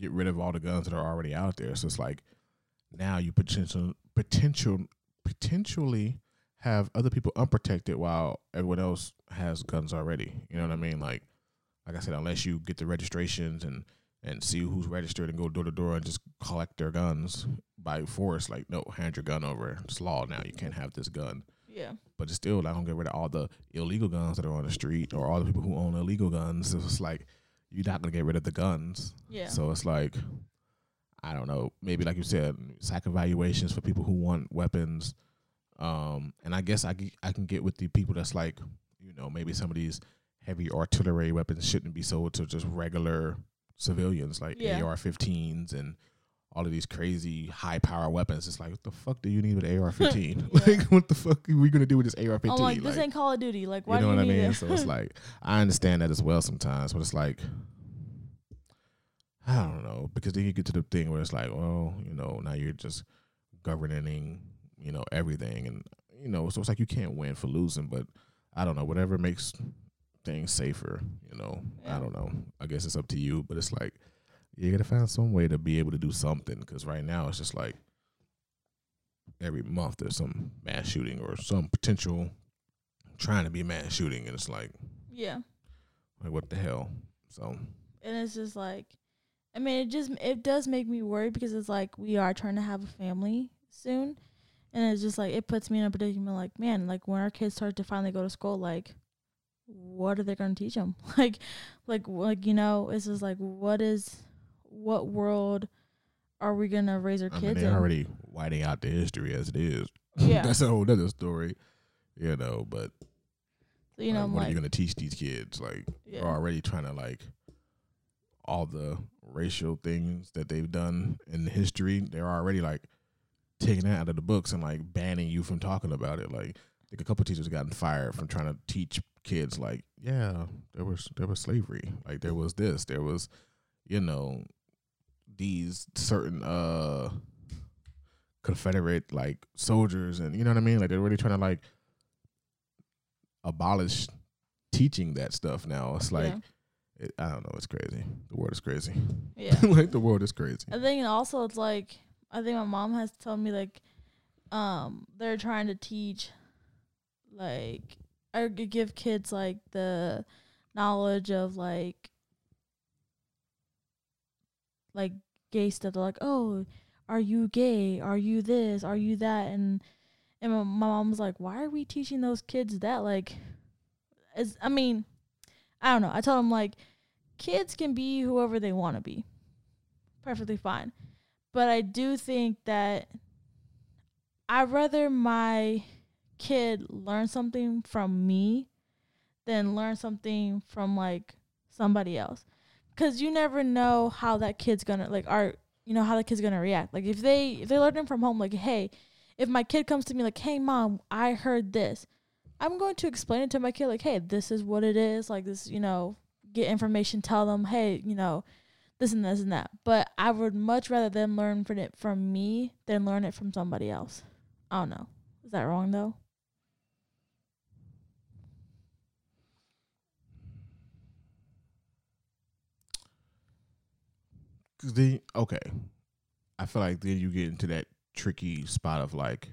get rid of all the guns that are already out there. So it's like now you potential potential potentially have other people unprotected while everyone else has guns already. You know what I mean? Like like I said, unless you get the registrations and and see who's registered and go door to door and just collect their guns by force, like no, hand your gun over. It's law now. You can't have this gun. Yeah. But it's still like don't get rid of all the illegal guns that are on the street or all the people who own illegal guns. It's like you're not gonna get rid of the guns. Yeah. So it's like, I don't know, maybe like you said, psych evaluations for people who want weapons. Um, and I guess I, I can get with the people that's like, you know, maybe some of these heavy artillery weapons shouldn't be sold to just regular civilians, like Yeah. AR-15s and all of these crazy high power weapons. It's like, what the fuck do you need with AR-15? Yeah. like, what the fuck are we gonna do with this AR-15? I'm like, this ain't Call of Duty. Like, why you know do what you I need mean? it? So it's like I understand that as well sometimes, but it's like I don't know because then you get to the thing where it's like, well, you know, now you're just governing, you know, everything, and you know, so it's like you can't win for losing. But I don't know, whatever makes things safer, you know, Yeah. I don't know. I guess it's up to you, but it's like you got to find some way to be able to do something because right now it's just like every month there's some mass shooting or some potential trying to be mass shooting and it's like yeah. like what the hell so and it's just like i mean it just it does make me worried because it's like we are trying to have a family soon and it's just like it puts me in a predicament like man like when our kids start to finally go to school like what are they going to teach them like like like you know it's just like what is what world are we going to raise our i mean kids they're in? already whiting out the history as it is. Yeah. that's a whole other story you know but so, you know like, I'm what are you gonna teach these kids? Like yeah. they're already trying to like all the racial things that they've done in history they're already like taking that out of the books and like banning you from talking about it. Like I think a couple teachers gotten fired from trying to teach kids like yeah there was there was slavery. Like there was this there was you know these certain uh confederate like soldiers and you know what i mean like they're really trying to like abolish teaching that stuff now it's like yeah. it, I don't know. It's crazy. The world is crazy. yeah. like the world is crazy. I think also it's like I think my mom has told me like um they're trying to teach like or give kids like the knowledge of like like gay stuff. They're like, "Oh, are you gay? Are you this? Are you that?" And and my, my mom was like, "Why are we teaching those kids that?" Like, as I mean, I don't know. I told them like kids can be whoever they want to be perfectly fine. But I do think that I'd rather my kid learn something from me than learn something from like somebody else. Cause you never know how that kid's gonna like are you know how that kid's gonna react. Like if they if they're learning from home, like hey, if my kid comes to me like, hey mom, I heard this, I'm going to explain it to my kid like, hey, this is what it is. Like this, you know, get information, tell them, hey, you know, this and this and that. But I would much rather them learn from it from me than learn it from somebody else. I don't know. Is that wrong though? Cause then okay, I feel like then you get into that tricky spot of like,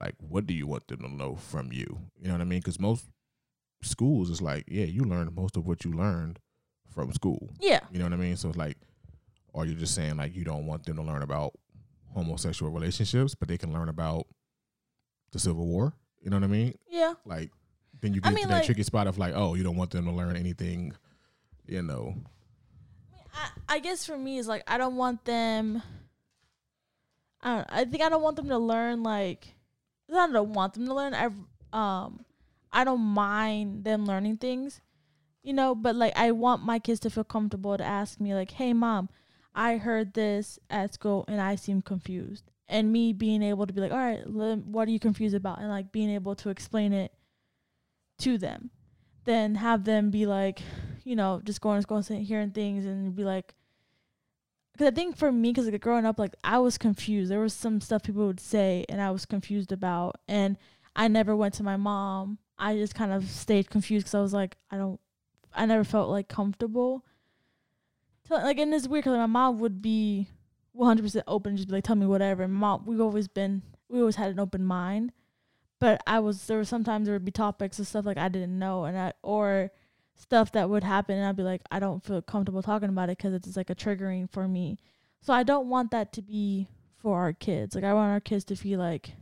like what do you want them to know from you? You know what I mean? Because most schools is like, yeah, you learned most of what you learned from school. Yeah. You know what I mean? So it's like, are you just saying like you don't want them to learn about homosexual relationships, but they can learn about the Civil War? You know what I mean? Yeah. Like, then you I get mean, to that like- tricky spot of like, oh, you don't want them to learn anything, you know? I, I guess for me is like I don't want them. I don't. I think I don't want them to learn like. I don't want them to learn. I um, I don't mind them learning things, you know. But like I want my kids to feel comfortable to ask me like, "Hey, mom, I heard this at school and I seem confused." And me being able to be like, "All right, what are you confused about?" And like being able to explain it to them, then have them be like, you know, just going to school and hearing things and be like, because I think for me, because like growing up, like I was confused. There was some stuff people would say, and I was confused about, and I never went to my mom. I just kind of stayed confused because I was like, I don't, I never felt like comfortable. So, like, and it's weird because my mom would be 100% open and just be like, tell me whatever. And mom, we've always been, we always had an open mind. But I was, there were sometimes there would be topics and stuff like I didn't know, and I, or stuff that would happen, and I'd be like, I don't feel comfortable talking about it because it's like a triggering for me. So I don't want that to be for our kids. Like I want our kids to feel like.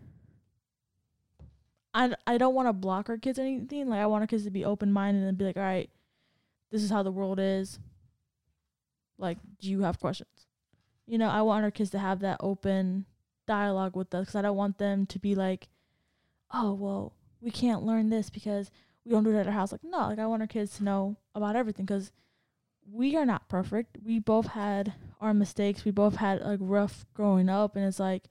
I, I don't want to block our kids or anything. Like I want our kids to be open minded and be like, all right, this is how the world is. Like, do you have questions? You know, I want our kids to have that open dialogue with us because I don't want them to be like, oh, well, we can't learn this because we don't do it at our house. Like, no, like I want our kids to know about everything because we are not perfect. We both had our mistakes. We both had like rough growing up, and it's like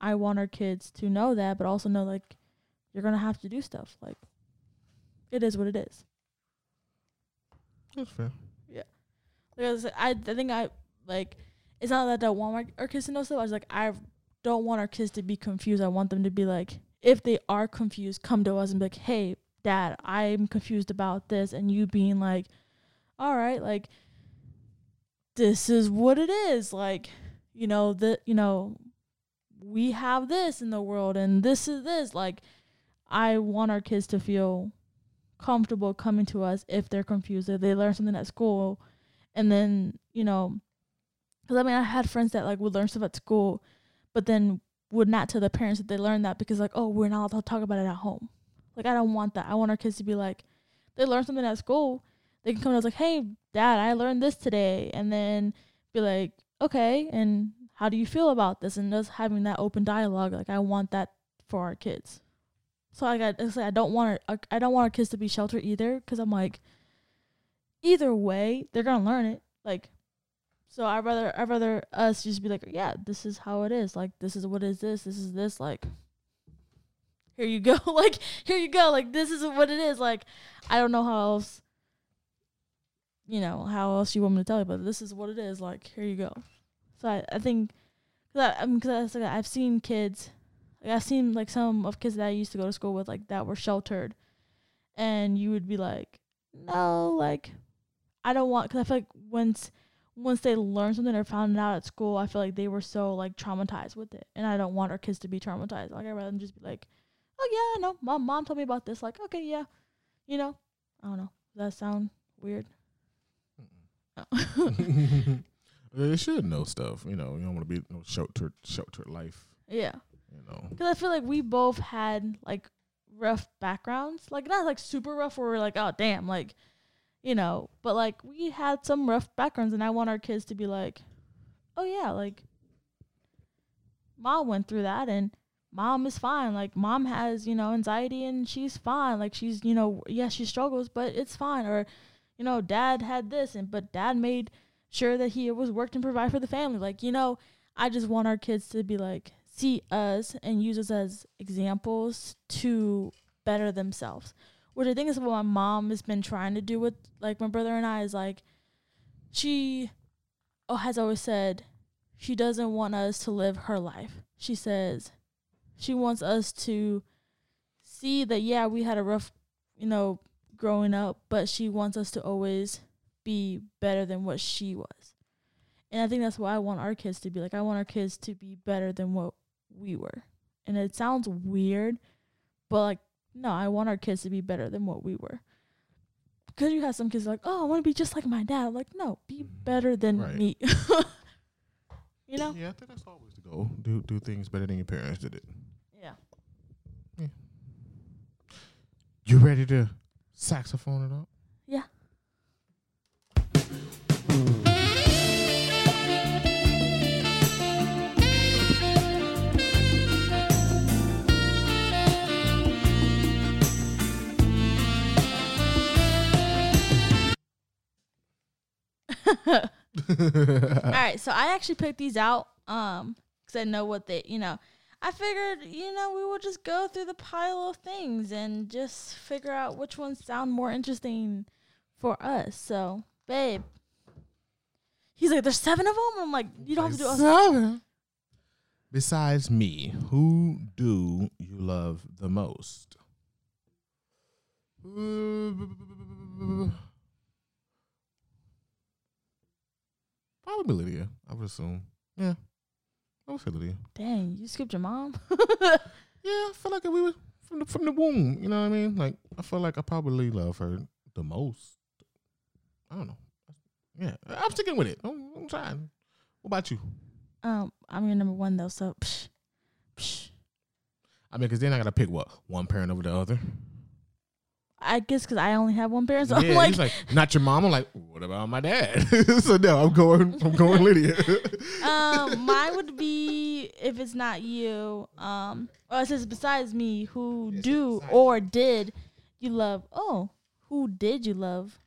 I want our kids to know that, but also know like you're gonna have to do stuff. Like, it is what it is. That's fair. Yeah, Because I, I think I like it's not that I don't want my, our kids to know stuff. I was like I don't want our kids to be confused. I want them to be like, if they are confused, come to us and be like, hey, dad, I'm confused about this, and you being like, all right, like this is what it is. Like, you know, the you know, we have this in the world and this is this. Like, I want our kids to feel comfortable coming to us if they're confused, if they learn something at school and then you know because i mean i had friends that like would learn stuff at school but then would not tell their parents that they learned that because like oh we're not allowed to talk about it at home like i don't want that i want our kids to be like they learn something at school they can come to us like hey dad i learned this today and then be like okay and how do you feel about this and just having that open dialogue like i want that for our kids so i got it's like i don't want our, i don't want our kids to be sheltered either because i'm like either way, they're gonna learn it. Like, so I rather I rather us just be like, yeah, this is how it is. Like, this is what is this. This is this. Like, here you go. like, here you go. Like, this is what it is. Like, I don't know how else. You know how else you want me to tell you, but this is what it is. Like, here you go. So I I think, cause I, mean, cause I, like, I've seen kids, like I've seen like some of kids that I used to go to school with, like that were sheltered, and you would be like, no, like I don't want because I feel like once once they learn something or found it out at school, I feel like they were so like traumatized with it, and I don't want our kids to be traumatized. Like I rather than just be like, oh yeah, I know, mom, mom told me about this. Like okay, yeah, you know, I don't know. Does that sound weird? they should know stuff. You know, you don't want to be no sheltered, sheltered life. yeah, You know, because I feel like we both had like rough backgrounds, like not like super rough where we're like, oh damn, like you know, but like we had some rough backgrounds, and I want our kids to be like, oh yeah, like mom went through that, and mom is fine. Like mom has you know anxiety, and she's fine. Like she's you know yes she struggles, but it's fine. Or you know dad had this, and but dad made sure that he was worked and provide for the family. Like you know, I just want our kids to be like see us and use us as examples to better themselves which I think is what my mom has been trying to do with like my brother and I is like she oh has always said she doesn't want us to live her life. She says she wants us to see that yeah, we had a rough, you know, growing up, but she wants us to always be better than what she was. And I think that's why I want our kids to be like I want our kids to be better than what we were. And it sounds weird, but like no, I want our kids to be better than what we were. Because you have some kids like, oh, I want to be just like my dad. I'm like, no, be mm-hmm. better than Right. me. you know? Yeah, I think that's always the goal. Do do things better than your parents did it. Yeah. You ready to saxophone it up? Yeah. All right, so I actually picked these out um cuz I know what they, you know, I figured, you know, we would just go through the pile of things and just figure out which ones sound more interesting for us. So, babe. He's like, there's seven of them? I'm like, you don't have to do all Seven. Besides me, who do you love the most? Probably Lydia, I would assume. Yeah. I would say Lydia. Dang, you skipped your mom? Yeah, I feel like we were from the from the womb. You know what I mean? Like I feel like I probably love her the most. I don't know. Yeah, I'm sticking with it. I'm, I'm trying. What about you? Um, I'm your number one though, so psh, psh. I mean, because then I gotta pick what one parent over the other. I guess because I only have one parent, so yeah, I'm like, he's like, not your mom. I'm like, what about my dad? so no, I'm going. I'm going Lydia. um, mine would be if it's not you. Um, or it says besides me, who Yes, do besides or did you love? Oh, who did you love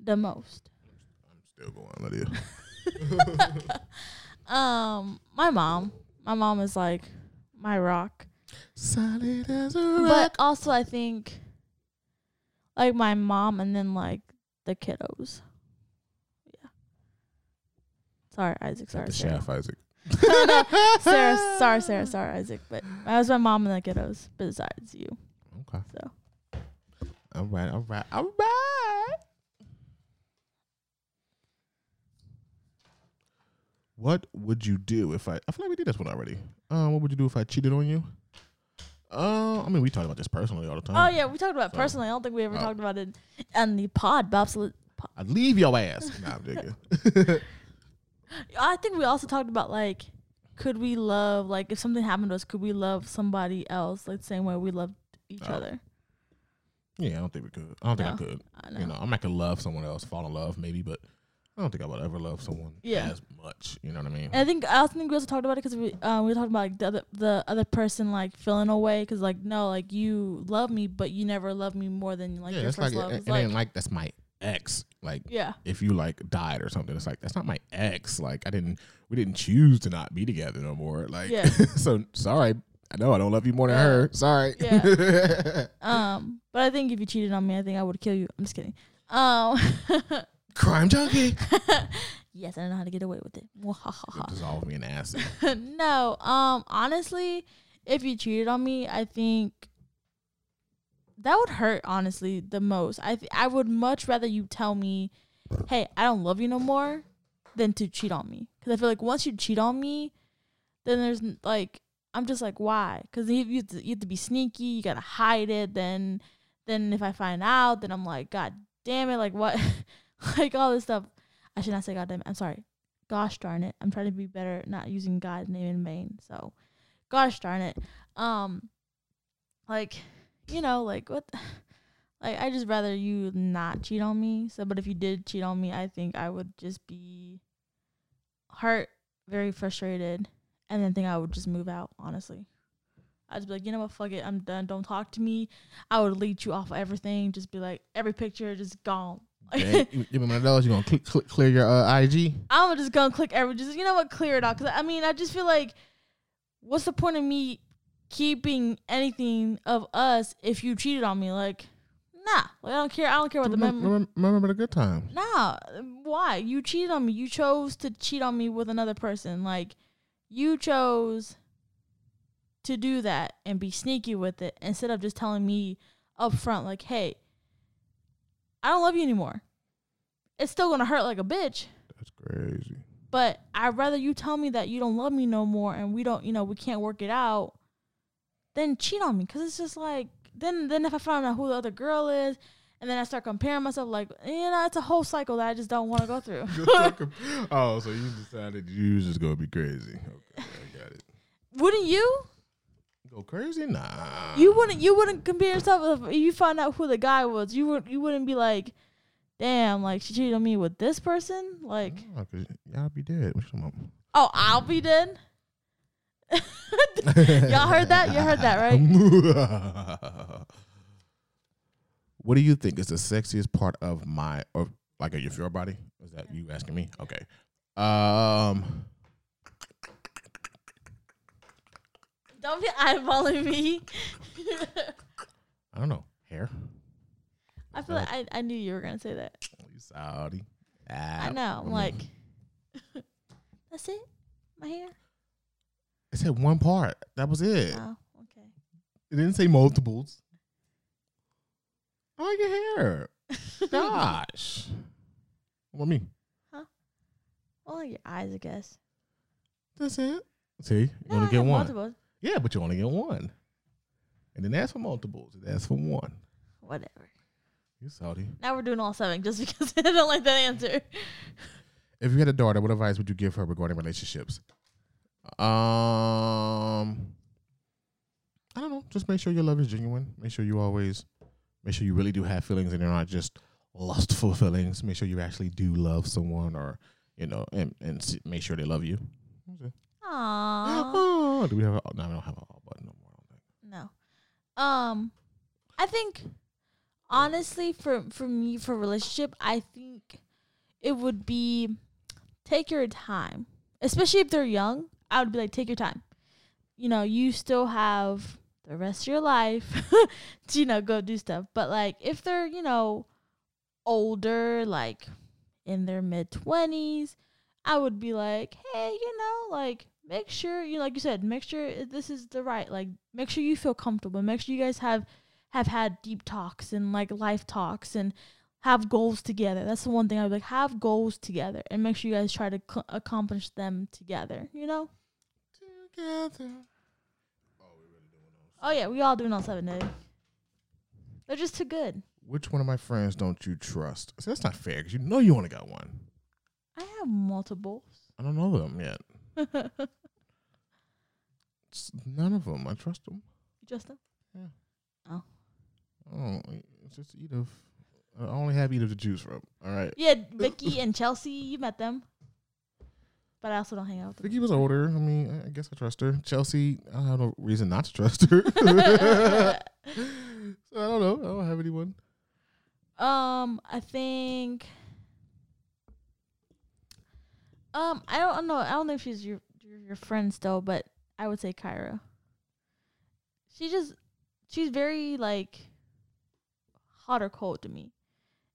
the most? I'm still going Lydia. Um, my mom. My mom is like my rock. Solid as a rock. But also, I think like my mom and then like the kiddos. Yeah. Sorry, Isaac. Sorry, the Sarah. chef, Isaac. Sarah. Sorry, Sarah. Sorry, Isaac. But that was my mom and the kiddos. Besides you, Okay. so All right. All right. All right. What would you do if I? I feel like we did this one already. Uh, what would you do if I cheated on you? Uh, I mean, we talk about this personally all the time. oh yeah, we talked about So- personally. I don't think we ever Oh. talked about it on the pod. But absolute. I'd leave your ass. nah, I'm joking. I think we also talked about like, could we love like if something happened to us, could we love somebody else like the same way we loved each Oh. other? yeah, I don't think we could. I don't think I could. I know. You know, I might could love someone else, fall in love maybe, but I don't think I would ever love someone Yeah. as much. You know what I mean? And I think I also think we also talked about it because we uh, we were talking about like the other the other person like feeling away because like no like you love me but you never love me more than like yeah, your first like love. it, It's it like ain't like that's my ex. Like yeah if you like died or something, it's like that's not my ex. Like I didn't, we didn't choose to not be together no more. Like, Yeah. so sorry. I know I don't love you more than Yeah. her. Sorry. Yeah. um but I think if you cheated on me I think I would kill you. I'm just kidding. Um Crime junkie. yes I don't know how to get away with it. Dissolve me in acid. no, um, honestly, if you cheated on me, I think that would hurt. Honestly, the most. I th- I would much rather you tell me, "Hey, I don't love you no more," than to cheat on me. Because I feel like once you cheat on me, then there's like I'm just like, why? Because you, you, have to- you have to be sneaky. You gotta hide it. Then, then if I find out, then I'm like, God damn it! Like what? like all this stuff. I should not say God damn it. I'm sorry. Gosh darn it. I'm trying to be better not using god's name in vain so. Gosh darn it. Um like you know like what like i just rather you not cheat on me. So but if you did cheat on me i think i would just be hurt very frustrated and then think i would just move out honestly. I'd just be like you know what? Fuck it. I'm done. Don't talk to me. I would delete you off of everything. Just be like every picture just gone Dang, give me of those. You gonna click, click, clear your uh, IG? I'm just gonna click every. Just you know what, clear it out. Cause I mean, I just feel like, what's the point of me keeping anything of us if you cheated on me? Like, nah. Like I don't care. I don't care what the remember, memory. remember, remember the good times. Nah. Why you cheated on me? You chose to cheat on me with another person. Like, you chose to do that and be sneaky with it instead of just telling me up front, like, hey, I don't love you anymore. It's still gonna hurt like a bitch. That's crazy. But I'd rather you tell me that you don't love me no more and we don't, you know, we can't work it out than cheat on me. Cause it's just like, then, then if I find out who the other girl is and then I start comparing myself, like, you know, it's a whole cycle that I just don't want to go through. oh, so you decided you was just gonna be crazy. Okay, I got it. wouldn't you? Go crazy? Nah. You wouldn't, you wouldn't compare yourself if you find out who the guy was. You would, you wouldn't be like, damn, like she cheated on me with this person. Like, Nah, 'cause y'all be dead. What you talking oh, I'll be dead. Y'all heard that? You heard that, right? what do you think is the sexiest part of my or like if your body? Is that you asking me? Okay. Um Don't be eyeballing me. I don't know. Hair. I feel like I, I knew you were gonna say that. You Saudi. Ah, I know. I'm mm. like, that's it. My hair. it said one part. That was it. Oh, okay. It didn't say multiples. I like your hair. Gosh. What about me? Huh? Well, like your eyes, I guess. That's it. See, you No, only I get one. multiples. Yeah, but you only get one. And then ask for multiples. It asks for one. Whatever. You salty. Now we're doing all seven just because I don't like that answer. If you had a daughter, what advice would you give her regarding relationships? Um, I don't know. Just make sure your love is genuine. Make sure you always, make sure you really do have feelings and they're not just lustful feelings. Make sure you actually do love someone, or you know, and and make sure they love you. Aww. Oh, do we have? A, no, we don't have a all button no more. I don't think. No. Um I think honestly for for me for relationship, I think it would be take your time. Especially if they're young, I would be like take your time. You know, you still have the rest of your life to you know go do stuff. But like if they're, you know, older like in their mid 20s, I would be like, "Hey, you know, like make sure you like you said, make sure this is the right like make sure you feel comfortable. Make sure you guys have have had deep talks and like life talks and have goals together. That's the one thing I would like have goals together and make sure you guys try to c- accomplish them together. You know? Together. Oh, oh yeah, we all doing all seven days. They're just too good. Which one of my friends don't you trust? See, that's not fair because you know you only got one. I have multiples. I don't know them yet. It's none of them. I trust them. Justin. Oh, Oh, it's just Edith. I only have Edith to choose from. All right. Yeah, Vicky and Chelsea. You met them, but I also don't hang out with them. Vicky was older. I mean, I- I guess I trust her. Chelsea, I have no reason not to trust her. so I don't know. I don't have anyone. Um, I think. Um, I don't know. I don't know if she's your your, friend still, but I would say Kyra. She just, she's very like hot or cold to me,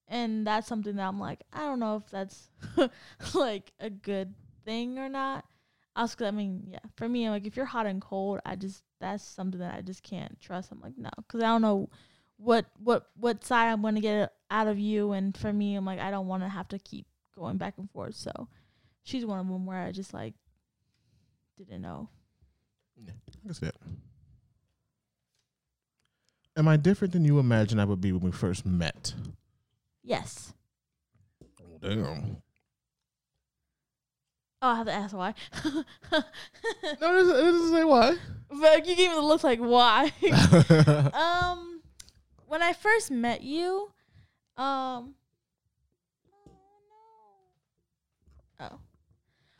and that's something that I'm like, I don't know if that's like a good thing or not. Also, I mean, yeah, for me, I'm like if you're hot and cold, I just that's something that I just can't trust. I'm like, no, because I don't know what what what side I'm gonna get out of you. And for me, I'm like I don't want to have to keep going back and forth. So she's one of them where I just like didn't know. I guess that. Am I different than you imagined I would be when we first met? Yes. Oh, damn. Oh, I have to ask why. No, it doesn't, it doesn't say why. but you gave me the look like why. um, when I first met you, um,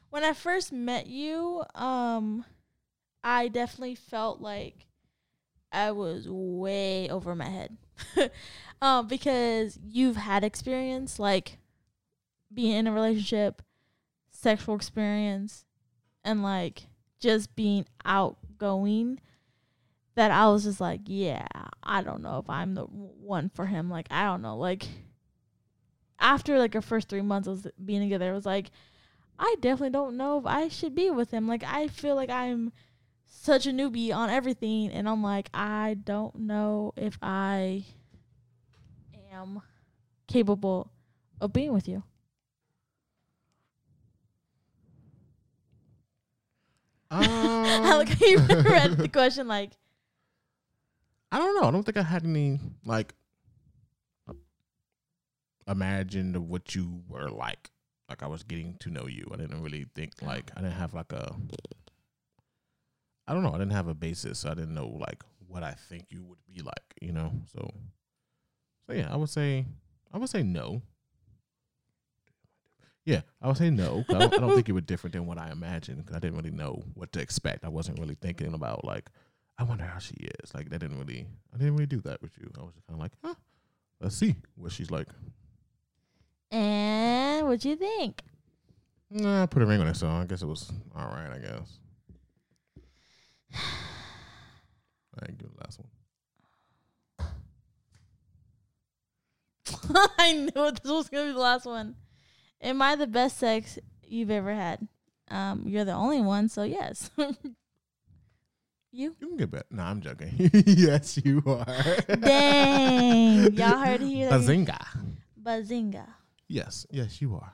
when I first met you, um, I definitely felt like I was way over my head, um, because you've had experience like being in a relationship, sexual experience, and like just being outgoing that I was just like, yeah, I don't know if I'm the one for him. Like, I don't know. Like, after like our first three months of being together, it was like, I definitely don't know if I should be with him. Like, I feel like I'm such a newbie on everything, and I'm like, I don't know if I am capable of being with you. Um, like, you read the question like, I don't know. I don't think I had any like imagined of what you were like. Like I was getting to know you. I didn't really think like I didn't have like a I don't know. I didn't have a basis. So I didn't know like what I think you would be like, you know. So so yeah, I would say I would say no. Yeah, I would say no. I don't, I don't think you were different than what I imagined because I didn't really know what to expect. I wasn't really thinking about like I wonder how she is. Like that didn't really I didn't really do that with you. I was just kind of like, huh, let's see what she's like. And what'd you think? Nah, I put a ring on it, so I guess it was all right. I guess. I didn't give the last one. I knew this was gonna be the last one. Am I the best sex you've ever had? Um, you're the only one, so yes. you? You can get better. Nah, I'm joking. yes, you are. Dang. Y'all heard it here. Bazinga. Bazinga. Yes, yes, you are.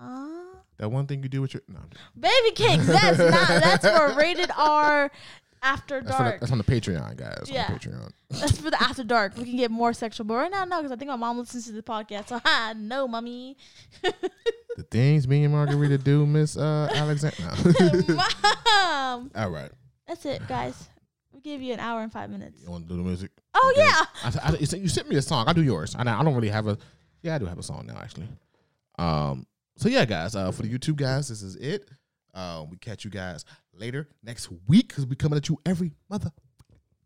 Aw. That one thing you do with your no, Baby cakes. That's not. That's for rated R after That's, for the, dark. that's on the Patreon, guys. Yeah. Patreon. That's for the after dark. We can get more sexual, but right now, no, because I think my mom listens to the podcast. So, ha, no, mommy. The things me and Margarita do, Miss uh, Alexander. mom. All right. That's it, guys. We give you an hour and five minutes. You want to do the music? Oh, Okay. yeah. I, I, you sent- you sent me a song. I do yours. I, I don't really have a. Yeah, I do have a song now, actually. Um. So yeah, guys. Uh, for the YouTube guys, this is it. Uh, we catch you guys later next week because we coming at you every mother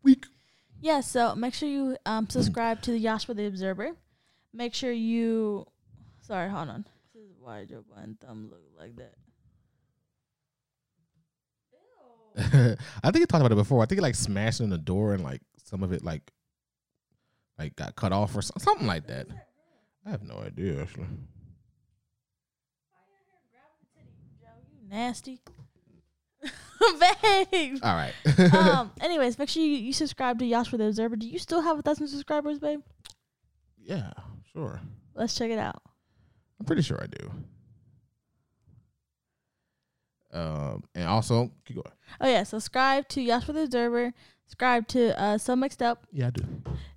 week. Yeah, so make sure you um, subscribe to the Yashua the Observer. Make sure you. Sorry, hold on. This is why your button thumb look like that. I think you talked about it before. I think it like smashed in the door and like some of it like like got cut off or something like that. I have no idea actually. Why are you here grabbing the titty, Joe? You nasty. babe. All right. um. Anyways, make sure you, you subscribe to Yash for the Observer. Do you still have a thousand subscribers, babe? yeah, sure. Let's check it out. I'm pretty sure I do. Um, and also keep going. Oh yeah, subscribe to Yash for the Observer. Subscribe to uh So Mixed Up. Yeah, I do.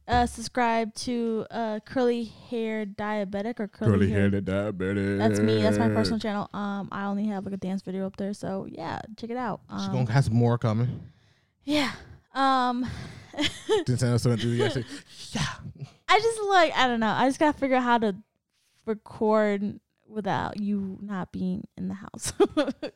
Uh, subscribe to uh Curly Hair Diabetic or Curly, Hair. diabetic That's me. That's my personal channel. Um, I only have like a dance video up there, so yeah, check it out. She's Um, gonna have some more coming. yeah. Um, Didn't sound so enthusiastic. Yeah. I just like I don't know. I just gotta figure out how to record without you not being in the house.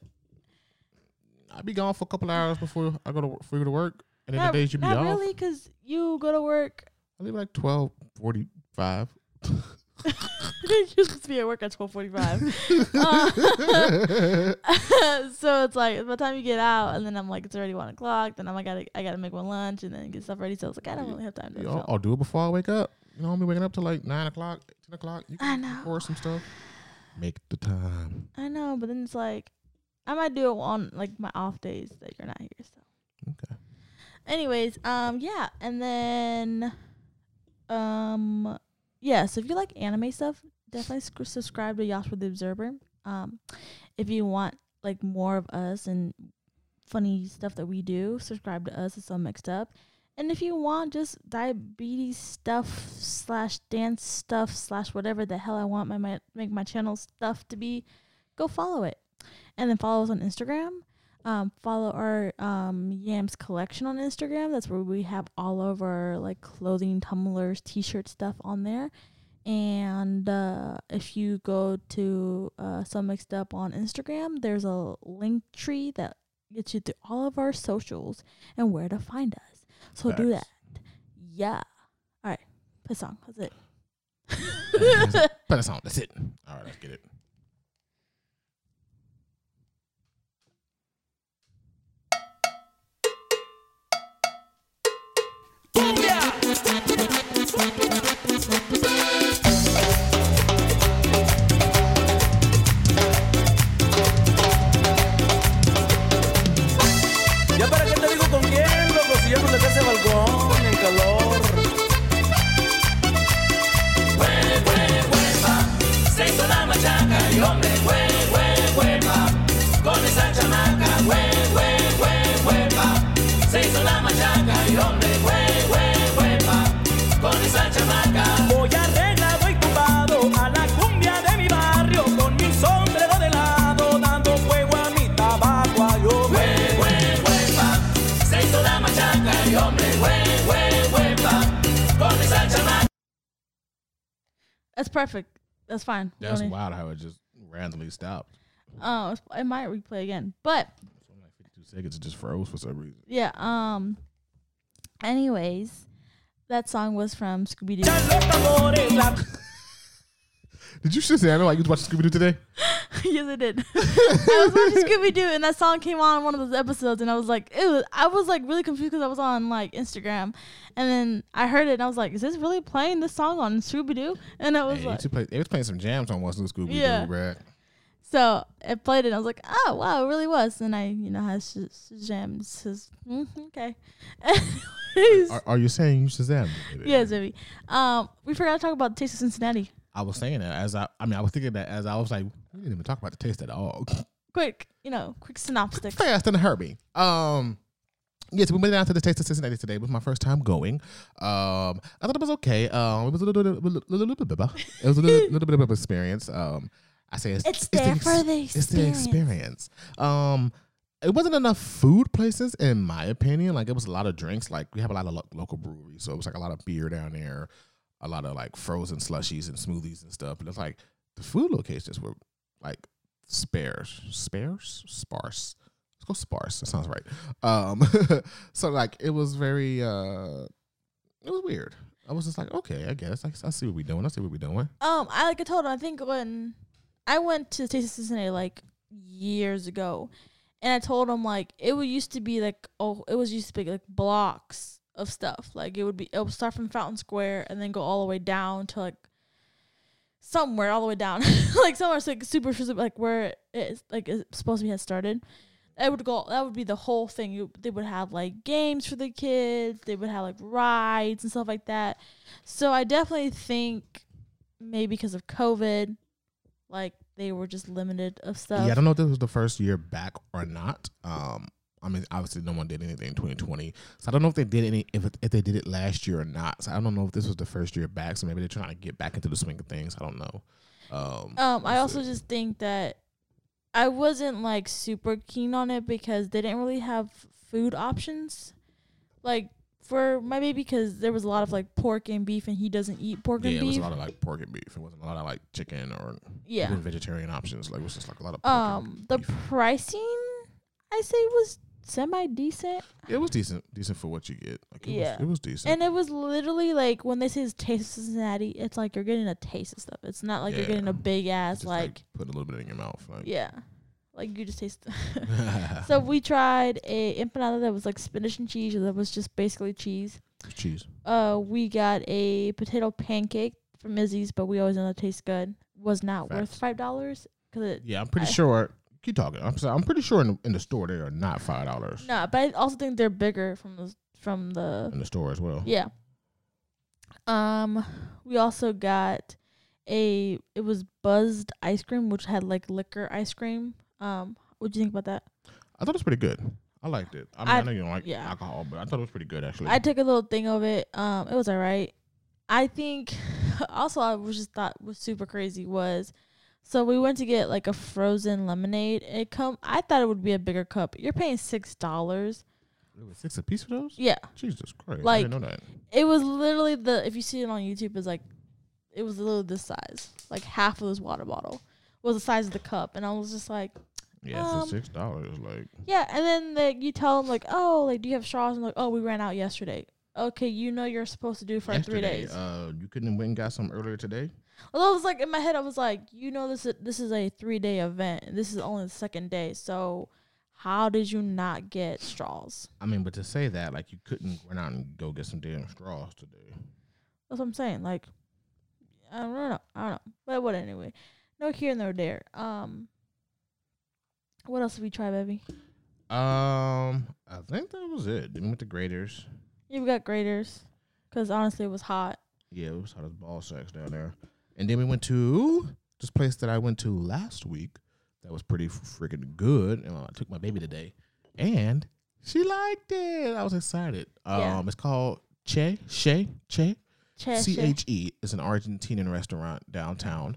I'll be gone for a couple hours before I go to before you go to work. And then not the days you be not off. really, cause you go to work. I leave like twelve forty five. You're supposed to be at work at twelve forty five. Uh, so it's like by the time you get out, and then I'm like, it's already one o'clock. Then I'm like, I gotta, I gotta make my lunch and then get stuff ready. So it's like I don't really have time to. I'll. I'll do it before I wake up. You know, I'll be waking up to like nine o'clock, ten o'clock. You I know. record some stuff. Make the time. I know, but then it's like I might do it on like my off days that you're not here. So. Anyways, um, yeah, and then, um, yeah. So if you like anime stuff, definitely sc- subscribe to Yashua the Observer. Um, if you want like more of us and funny stuff that we do, subscribe to us. It's all mixed up. And if you want just diabetes stuff slash dance stuff slash whatever the hell I want my, my make my channel stuff to be, go follow it. And then follow us on Instagram. Um, follow our um, Yams collection on Instagram. That's where we have all of our like clothing, tumblers, t-shirt stuff on there. And uh, if you go to uh, some mixed up on Instagram, there's a link tree that gets you through all of our socials and where to find us. So do that. Yeah. All right. A song. That's it. That's all. That's it. All right, let's get it. Booyah! That's perfect. That's fine. That's don't wild how it just randomly stopped. Oh, it's- it might replay again, but So like 52 seconds, it just froze for some reason. yeah. Um. Anyways, that song was from Scooby Doo. Los tambores, la Did you just say I know like you was watching Scooby Doo today? yes, I did. I was watching Scooby Doo, and that song came on in one of those episodes, and I was like, ew. I was like really confused because I was on like Instagram, and then I heard it, and I was like, is this really playing this song on Scooby Doo? And I was Hey, like, play, they was playing some jams on What's New Scooby Doo, Yeah. so it played it. And I was like, oh wow, it really was. And I, you know, has Shazam says, mm, okay. Are, are you saying you Shazam? it, yes, baby. Um, we forgot to talk about the Taste of Cincinnati. I was saying that as I, I mean, I was thinking that as I was like, we didn't even talk about the taste at all. Quick, you know, quick synopsis. Fast and hurry. Um, Yes, we went down to the Taste of Cincinnati today. It was my first time going. Um, I thought it was okay. Um, it was a little, little, little, little, bit, of- it was a little, little bit of an experience. Um, I say it's, It's there ex- for the It's the experience. Um, it wasn't enough food places, in my opinion. Like it was a lot of drinks. Like we have a lot of lo- local breweries, so it was like a lot of beer down there, a lot of like frozen slushies and smoothies and stuff. But it's like the food locations were like sparse, sparse, sparse. Let's go sparse. That sounds right. Um, so like it was very, uh, it was weird. I was just like, okay, I guess I, I see what we're doing. I see what we're doing. Um, I like I told him. I think when I went to Taste of Cincinnati like years ago, and I told him like it would used to be like oh it was used to be like blocks of stuff. Like it would be it would start from Fountain Square and then go all the way down to like somewhere all the way down, like somewhere like super super like where it's like it's supposed to be had started. It would go. That would be the whole thing. You, they would have like games for the kids. They would have like rides and stuff like that. So I definitely think maybe because of COVID, like they were just limited of stuff. Yeah, I don't know if this was the first year back or not. Um, I mean, obviously, no one did anything in 2020, so I don't know if they did any if it, if they did it last year or not. So I don't know if this was the first year back. So maybe they're trying to get back into the swing of things. I don't know. Um, Um, I also see. just think that I wasn't like super keen on it because they didn't really have food options. Like for my baby, because there was a lot of like pork and beef, and he doesn't eat pork yeah, and beef. Yeah, it was a lot of like pork and beef. It wasn't a lot of like chicken or yeah. vegetarian options. Like it was just like a lot of Um, the pricing I say was semi decent, it was decent, decent for what you get. Like it Yeah. was, it was decent. and it was literally like when they say it's taste of Cincinnati, it's like you're getting a taste of stuff. It's not like you're getting a big ass just like, put a little bit in your mouth. Like, yeah, like you just taste. so we tried a empanada that was like spinach and cheese. That was just basically cheese. cheese. Uh, we got a potato pancake from Izzy's, but we always know it tastes good. Was not worth five dollars because it. Yeah, I'm pretty I- sure. Keep talking. I'm I'm pretty sure in the, in the store they are not five dollars No, but I also think they're bigger from the from the in the store as well. Yeah. Um, we also got a it was buzzed ice cream, which had like liquor ice cream. Um, what do you think about that? I thought it was pretty good. I liked it. I mean, I, I- know you don't like yeah. alcohol, but I thought it was pretty good actually. I took a little thing of it. Um, it was alright. I think also I was just thought was super crazy was so we went to get like a frozen lemonade. It come I thought it would be a bigger cup. You're paying six dollars. it was six a piece for those. Yeah. Jesus Christ! I Like- didn't know that. It was literally the if you see it on YouTube, it's like it was literally this size, like half of this water bottle was the size of the cup, and I was just like, Yeah, um, for six dollars. Like, yeah. And then like you tell them like, oh, like do you have straws? And like, oh, we ran out yesterday. Okay, you know you're supposed to do for three days. Uh, you couldn't have went and got some earlier today. Although I was like in my head, I was like, you know this is this is a three day event. and This is only the second day, so how did you not get straws? I mean, but to say that, like, you couldn't run out and go get some damn straws today. That's what I'm saying. Like, I don't know. I don't know. But what anyway. No here no there. Um, what else did we try, baby? Um, I think that was it. Then we went to Graeter's. Yeah, we got Graeter's. Cause honestly, it was hot. Yeah, it was hot as ball sacks down there. And then we went to this place that I went to last week. That was pretty freaking good. And I took my baby today, and she liked it. I was excited. Yeah. Um, it's called Che Che Che Che, C che. H E. It's an Argentinian restaurant downtown.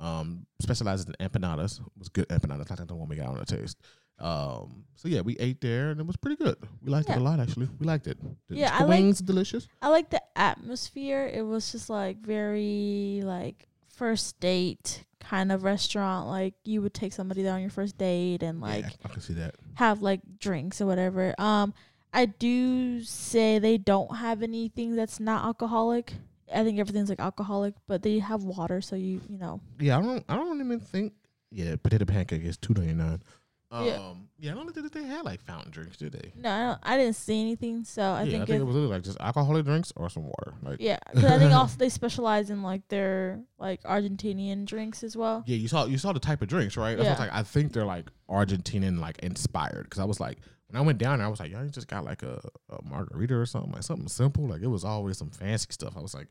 Um, specializes in empanadas. It was good empanadas, like the one we got on the taste. Um, so yeah, we ate there and it was pretty good. We liked it a lot actually. We liked it. The, Yeah, the I like- wings delicious. I like the atmosphere. It was just like very like first date kind of restaurant. Like you would take somebody there on your first date and like yeah, I can see that. have like drinks or whatever. Um, I do say they don't have anything that's not alcoholic. I think everything's like alcoholic, but they have water, so you you know. Yeah, I don't. I don't even think. Yeah, potato pancake is two ninety nine. Um, Yeah. yeah. I don't think that they had like fountain drinks, did they? No, I, don't, I didn't see anything, so I yeah, think, I think it was literally like just alcoholic drinks or some water. Like, yeah, 'cause I think also they specialize in like their like Argentinian drinks as well. yeah, you saw you saw the type of drinks, right? That's Yeah. like. I think they're like Argentinian, like inspired. Because I was like, when I went down there, I was like, y'all just got like a, a margarita or something, like something simple. Like it was always some fancy stuff. I was like,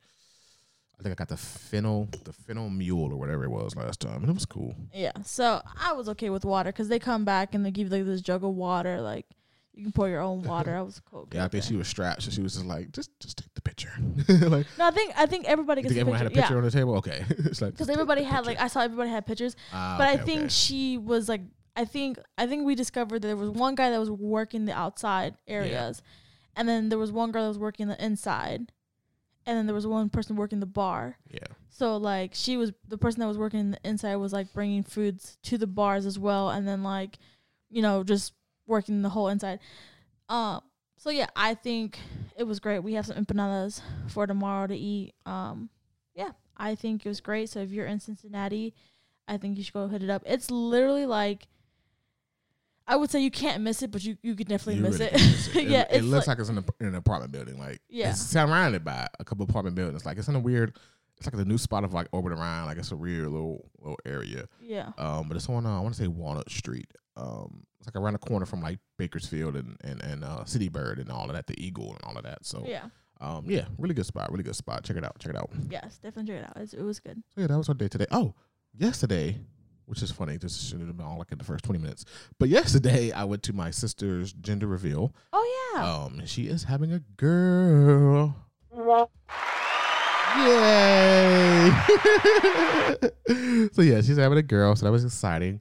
I think I got the fennel, the fennel mule or whatever it was last time, and it was cool. Yeah, so I was okay with water because they come back and they give you like this jug of water. Like You can pour your own water. I was cool. Yeah, I think okay. she was strapped, so she was just like, just just take the picture. like, No, I think I think everybody you gets think everyone had a picture. picture yeah. on the table? Okay, it's like because everybody had like. I saw everybody had pictures, Ah, but I think okay. she was like I think I think we discovered that there was one guy that was working the outside areas, and then there was one girl that was working the inside, and then there was one person working the bar. yeah, So like she was the person that was working the inside was like bringing foods to the bars as well, and then like you know just working the whole inside. Um. So yeah, I think it was great. We have some empanadas for tomorrow to eat. Um. Yeah, I think it was great. So if you're in Cincinnati, I think you should go hit it up. It's literally like. I would say you can't miss it, but you, you could definitely You miss, really it. miss it. yeah, it, it looks like, like, it's in, a, in an apartment building. Like, Yeah. it's surrounded by a couple apartment buildings. Like, it's in a weird. It's like the new spot of like orbiting around. Like, it's a weird little little area. yeah, Um, but it's on uh, I want to say Walnut Street. Um, it's like around the corner from like Bakersfield and and and uh, City Bird and all of that, the Eagle and all of that. So, yeah, um, yeah, really good spot, really good spot. Check it out, check it out. yes, definitely check it out. It's, it was good. So yeah, that was our day today. Oh, yesterday, which is funny. This should have been all like in the first twenty minutes. But yesterday, I went to my sister's gender reveal. Oh yeah, Um, she is having a girl. Yay! so yeah, she's having a girl, so that was exciting.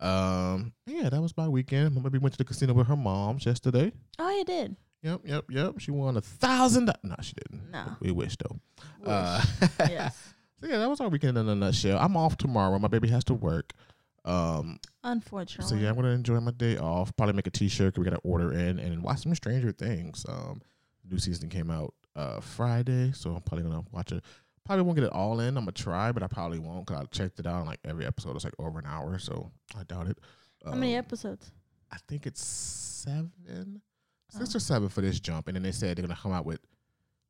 Um, yeah, that was my weekend. My baby went to the casino with her moms yesterday. oh you did. Yep, yep, yep. She won a thousand. No, she didn't. No. we wish though. Uh, yes. So yeah, that was our weekend in a nutshell. I'm off tomorrow. My baby has to work. Um, Unfortunately. so yeah, I'm gonna enjoy my day off. Probably make a T-shirt. 'cause we gotta order in and watch some Stranger Things. Um, new season came out uh Friday, so I'm probably gonna watch it. Probably won't get it all in. I'm gonna try, but I probably won't because I checked it out. Like every episode is like over an hour, so I doubt it. How many Um, episodes? I think it's seven, six Oh. or seven for this jump, and then they said they're gonna come out with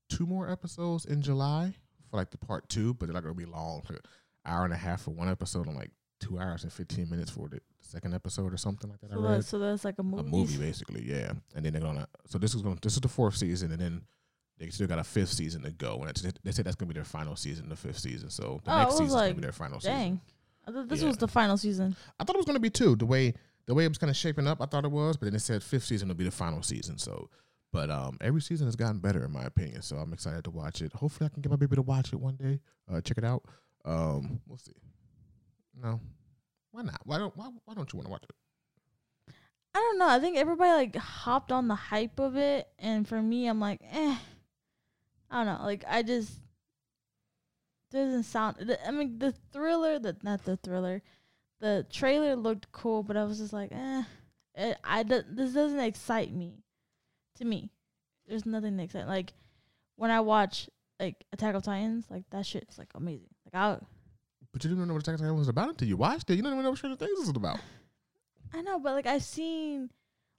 two more episodes in July for like the part two, but they're not gonna be long, like an hour and a half for one episode, and like two hours and fifteen minutes for the second episode or something like that. So I read that's, so that's like a movie. a movie basically, yeah. And then they're gonna. So this is going. to This is the fourth season, and then they still got a fifth season to go. And it's, they said that's gonna be their final season, the fifth season. So the Oh, next season gonna be their final season. Dang. I this Yeah. was the final season. I thought it was gonna be two. The way the way it was kind of shaping up, I thought it was, but then it said fifth season will be the final season. So, but um, every season has gotten better in my opinion. So I'm excited to watch it. Hopefully, I can get my baby to watch it one day. Uh, check it out. Um, we'll see. No, why not? Why don't Why, why don't you want to watch it? I don't know. I think everybody like hopped on the hype of it, and for me, I'm like, eh. I don't know. Like I just doesn't sound. I mean, the thriller, the not the thriller, the trailer looked cool, but I was just like, eh. It, I this doesn't excite me. To me, there's nothing excite. Like when I watch like Attack of Titans, like that shit's like amazing. Like I, But you didn't even know what Attack of Titans was about until you watched it. You didn't even know what Stranger Things was about. I know, but like I've seen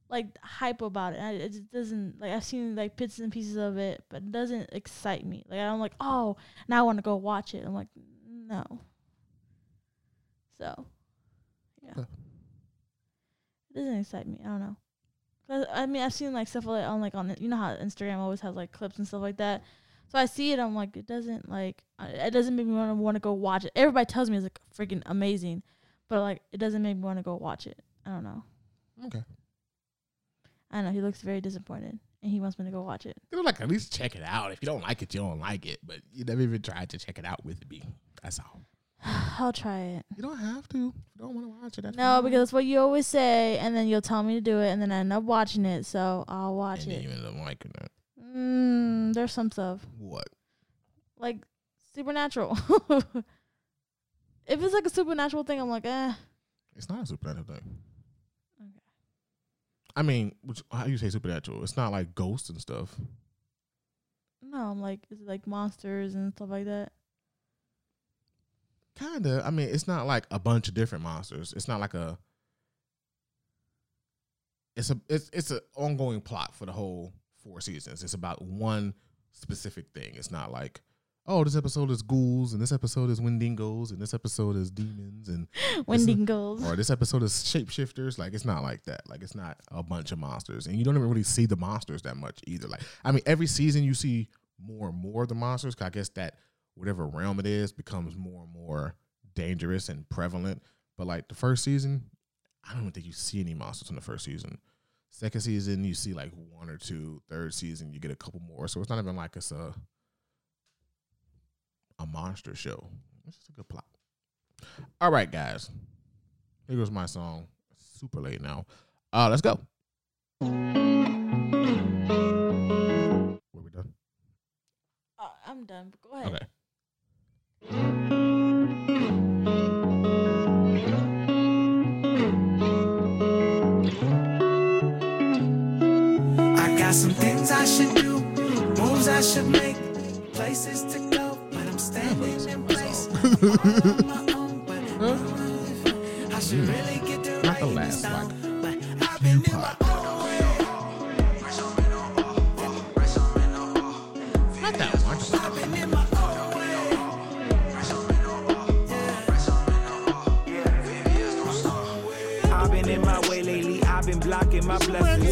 like hype about it. And it just doesn't like I've seen like bits and pieces of it, but it doesn't excite me. Like I'm like, oh, now I want to go watch it. I'm like, no. So, yeah, Okay. it doesn't excite me. I don't know. 'Cause, I mean, I've seen like stuff like on like on you know how Instagram always has like clips and stuff like that. So I see it. I'm like, it doesn't like it doesn't make me want to want to go watch it. Everybody tells me it's like freaking amazing, but like it doesn't make me want to go watch it. I don't know. Okay. I know. He looks very disappointed, and he wants me to go watch it. You know, like at least check it out. If you don't like it, you don't like it. But you never even tried to check it out with me. That's all. I'll try it. You don't have to. You don't want to watch it, that's No, fine. because that's what you always say, and then you'll tell me to do it, and then I end up watching it. So I'll watch and it. you end up liking it. Mm, there's some stuff What? like supernatural. if it's like a supernatural thing, I'm like, eh. It's not a supernatural thing. Okay. I mean, which, how do you say supernatural? It's not like ghosts and stuff. No, I'm like, is it like monsters and stuff like that. Kinda. I mean, it's not like a bunch of different monsters. It's not like a. It's a it's it's an ongoing plot for the whole four seasons. It's about one specific thing. It's not like, oh, this episode is ghouls and this episode is Wendigos and this episode is demons and Wendigos. or this episode is shapeshifters. Like it's not like that. Like it's not a bunch of monsters, and you don't even really see the monsters that much either. Like I mean, every season you see more and more of the monsters. 'cause I guess that whatever realm it is becomes more and more dangerous and prevalent. But like the first season, I don't think you see any monsters in the first season. Second season, you see like one or two. Third season, you get a couple more. So it's not even like it's a a monster show. It's just a good plot. All right, guys. Here goes my song. Super late now. Uh, let's go. Were we done? Uh, I'm done. But go ahead. Okay. I got some things I should do, moves I should make, places to go, but I'm standing in place. on my own, but I should really get to Not the last, like,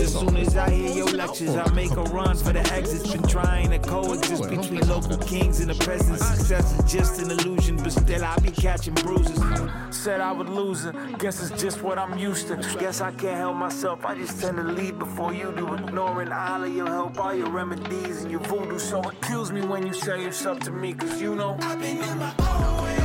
As soon as I hear your lectures, I make a run for the exits. Been trying to coexist between local kings and the present. Success is just an illusion, but still I be catching bruises. Said I would lose it, guess it's just what I'm used to. Guess I can't help myself, I just tend to lead before you do. Ignoring all of your help, all your remedies and your voodoo. So kills me when you say it's up to me, cause you know. I've been in my own way.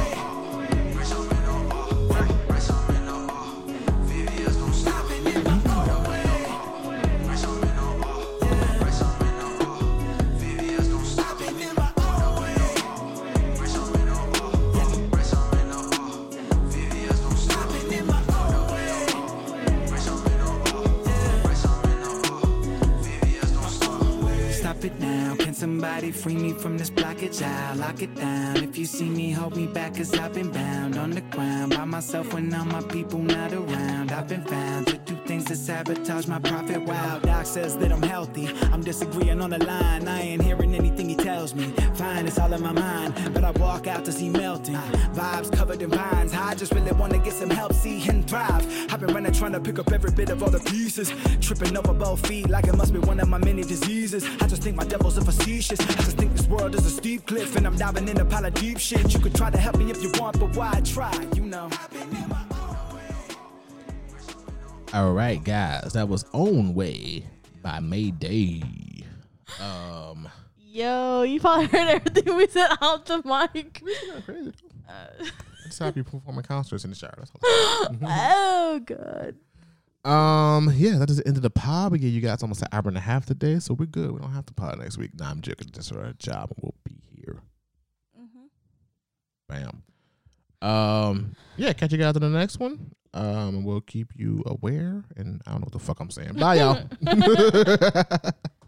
It now. Can somebody free me from this blockage? I'll lock it down. If you see me, hold me back, cause I've been bound on the ground by myself when all my people not around. I've been found to do things to sabotage my profit. Wow, Doc says that I'm healthy. I'm disagreeing on the line. I ain't hearing anything he tells me. Fine, it's all in my mind. But I walk out to see melting. Vibes covered in vines. I just really wanna get some help, see and thrive. I've been running trying to pick up every bit of all the pieces. Tripping over both feet like it must be one of my many diseases. I just think my devil's are facetious. I just think this world is a steep cliff and I'm diving in a pile of deep shit. You could try to help me if you want, but why try? You know. All right, guys. That was Own Way by Mayday. Um, Yo, you probably heard everything we said out the mic. crazy. That's how you performing concerts in the shower. That's all. oh god. Um, yeah, that is the end of the pod. We gave you guys almost an hour and a half today, so we're good. We don't have to pod next week. Nah, I'm joking. Just our job, and we'll be here. Bam. Um, yeah, catch you guys in the next one. Um, we'll keep you aware. And I don't know what the fuck I'm saying. Bye, y'all.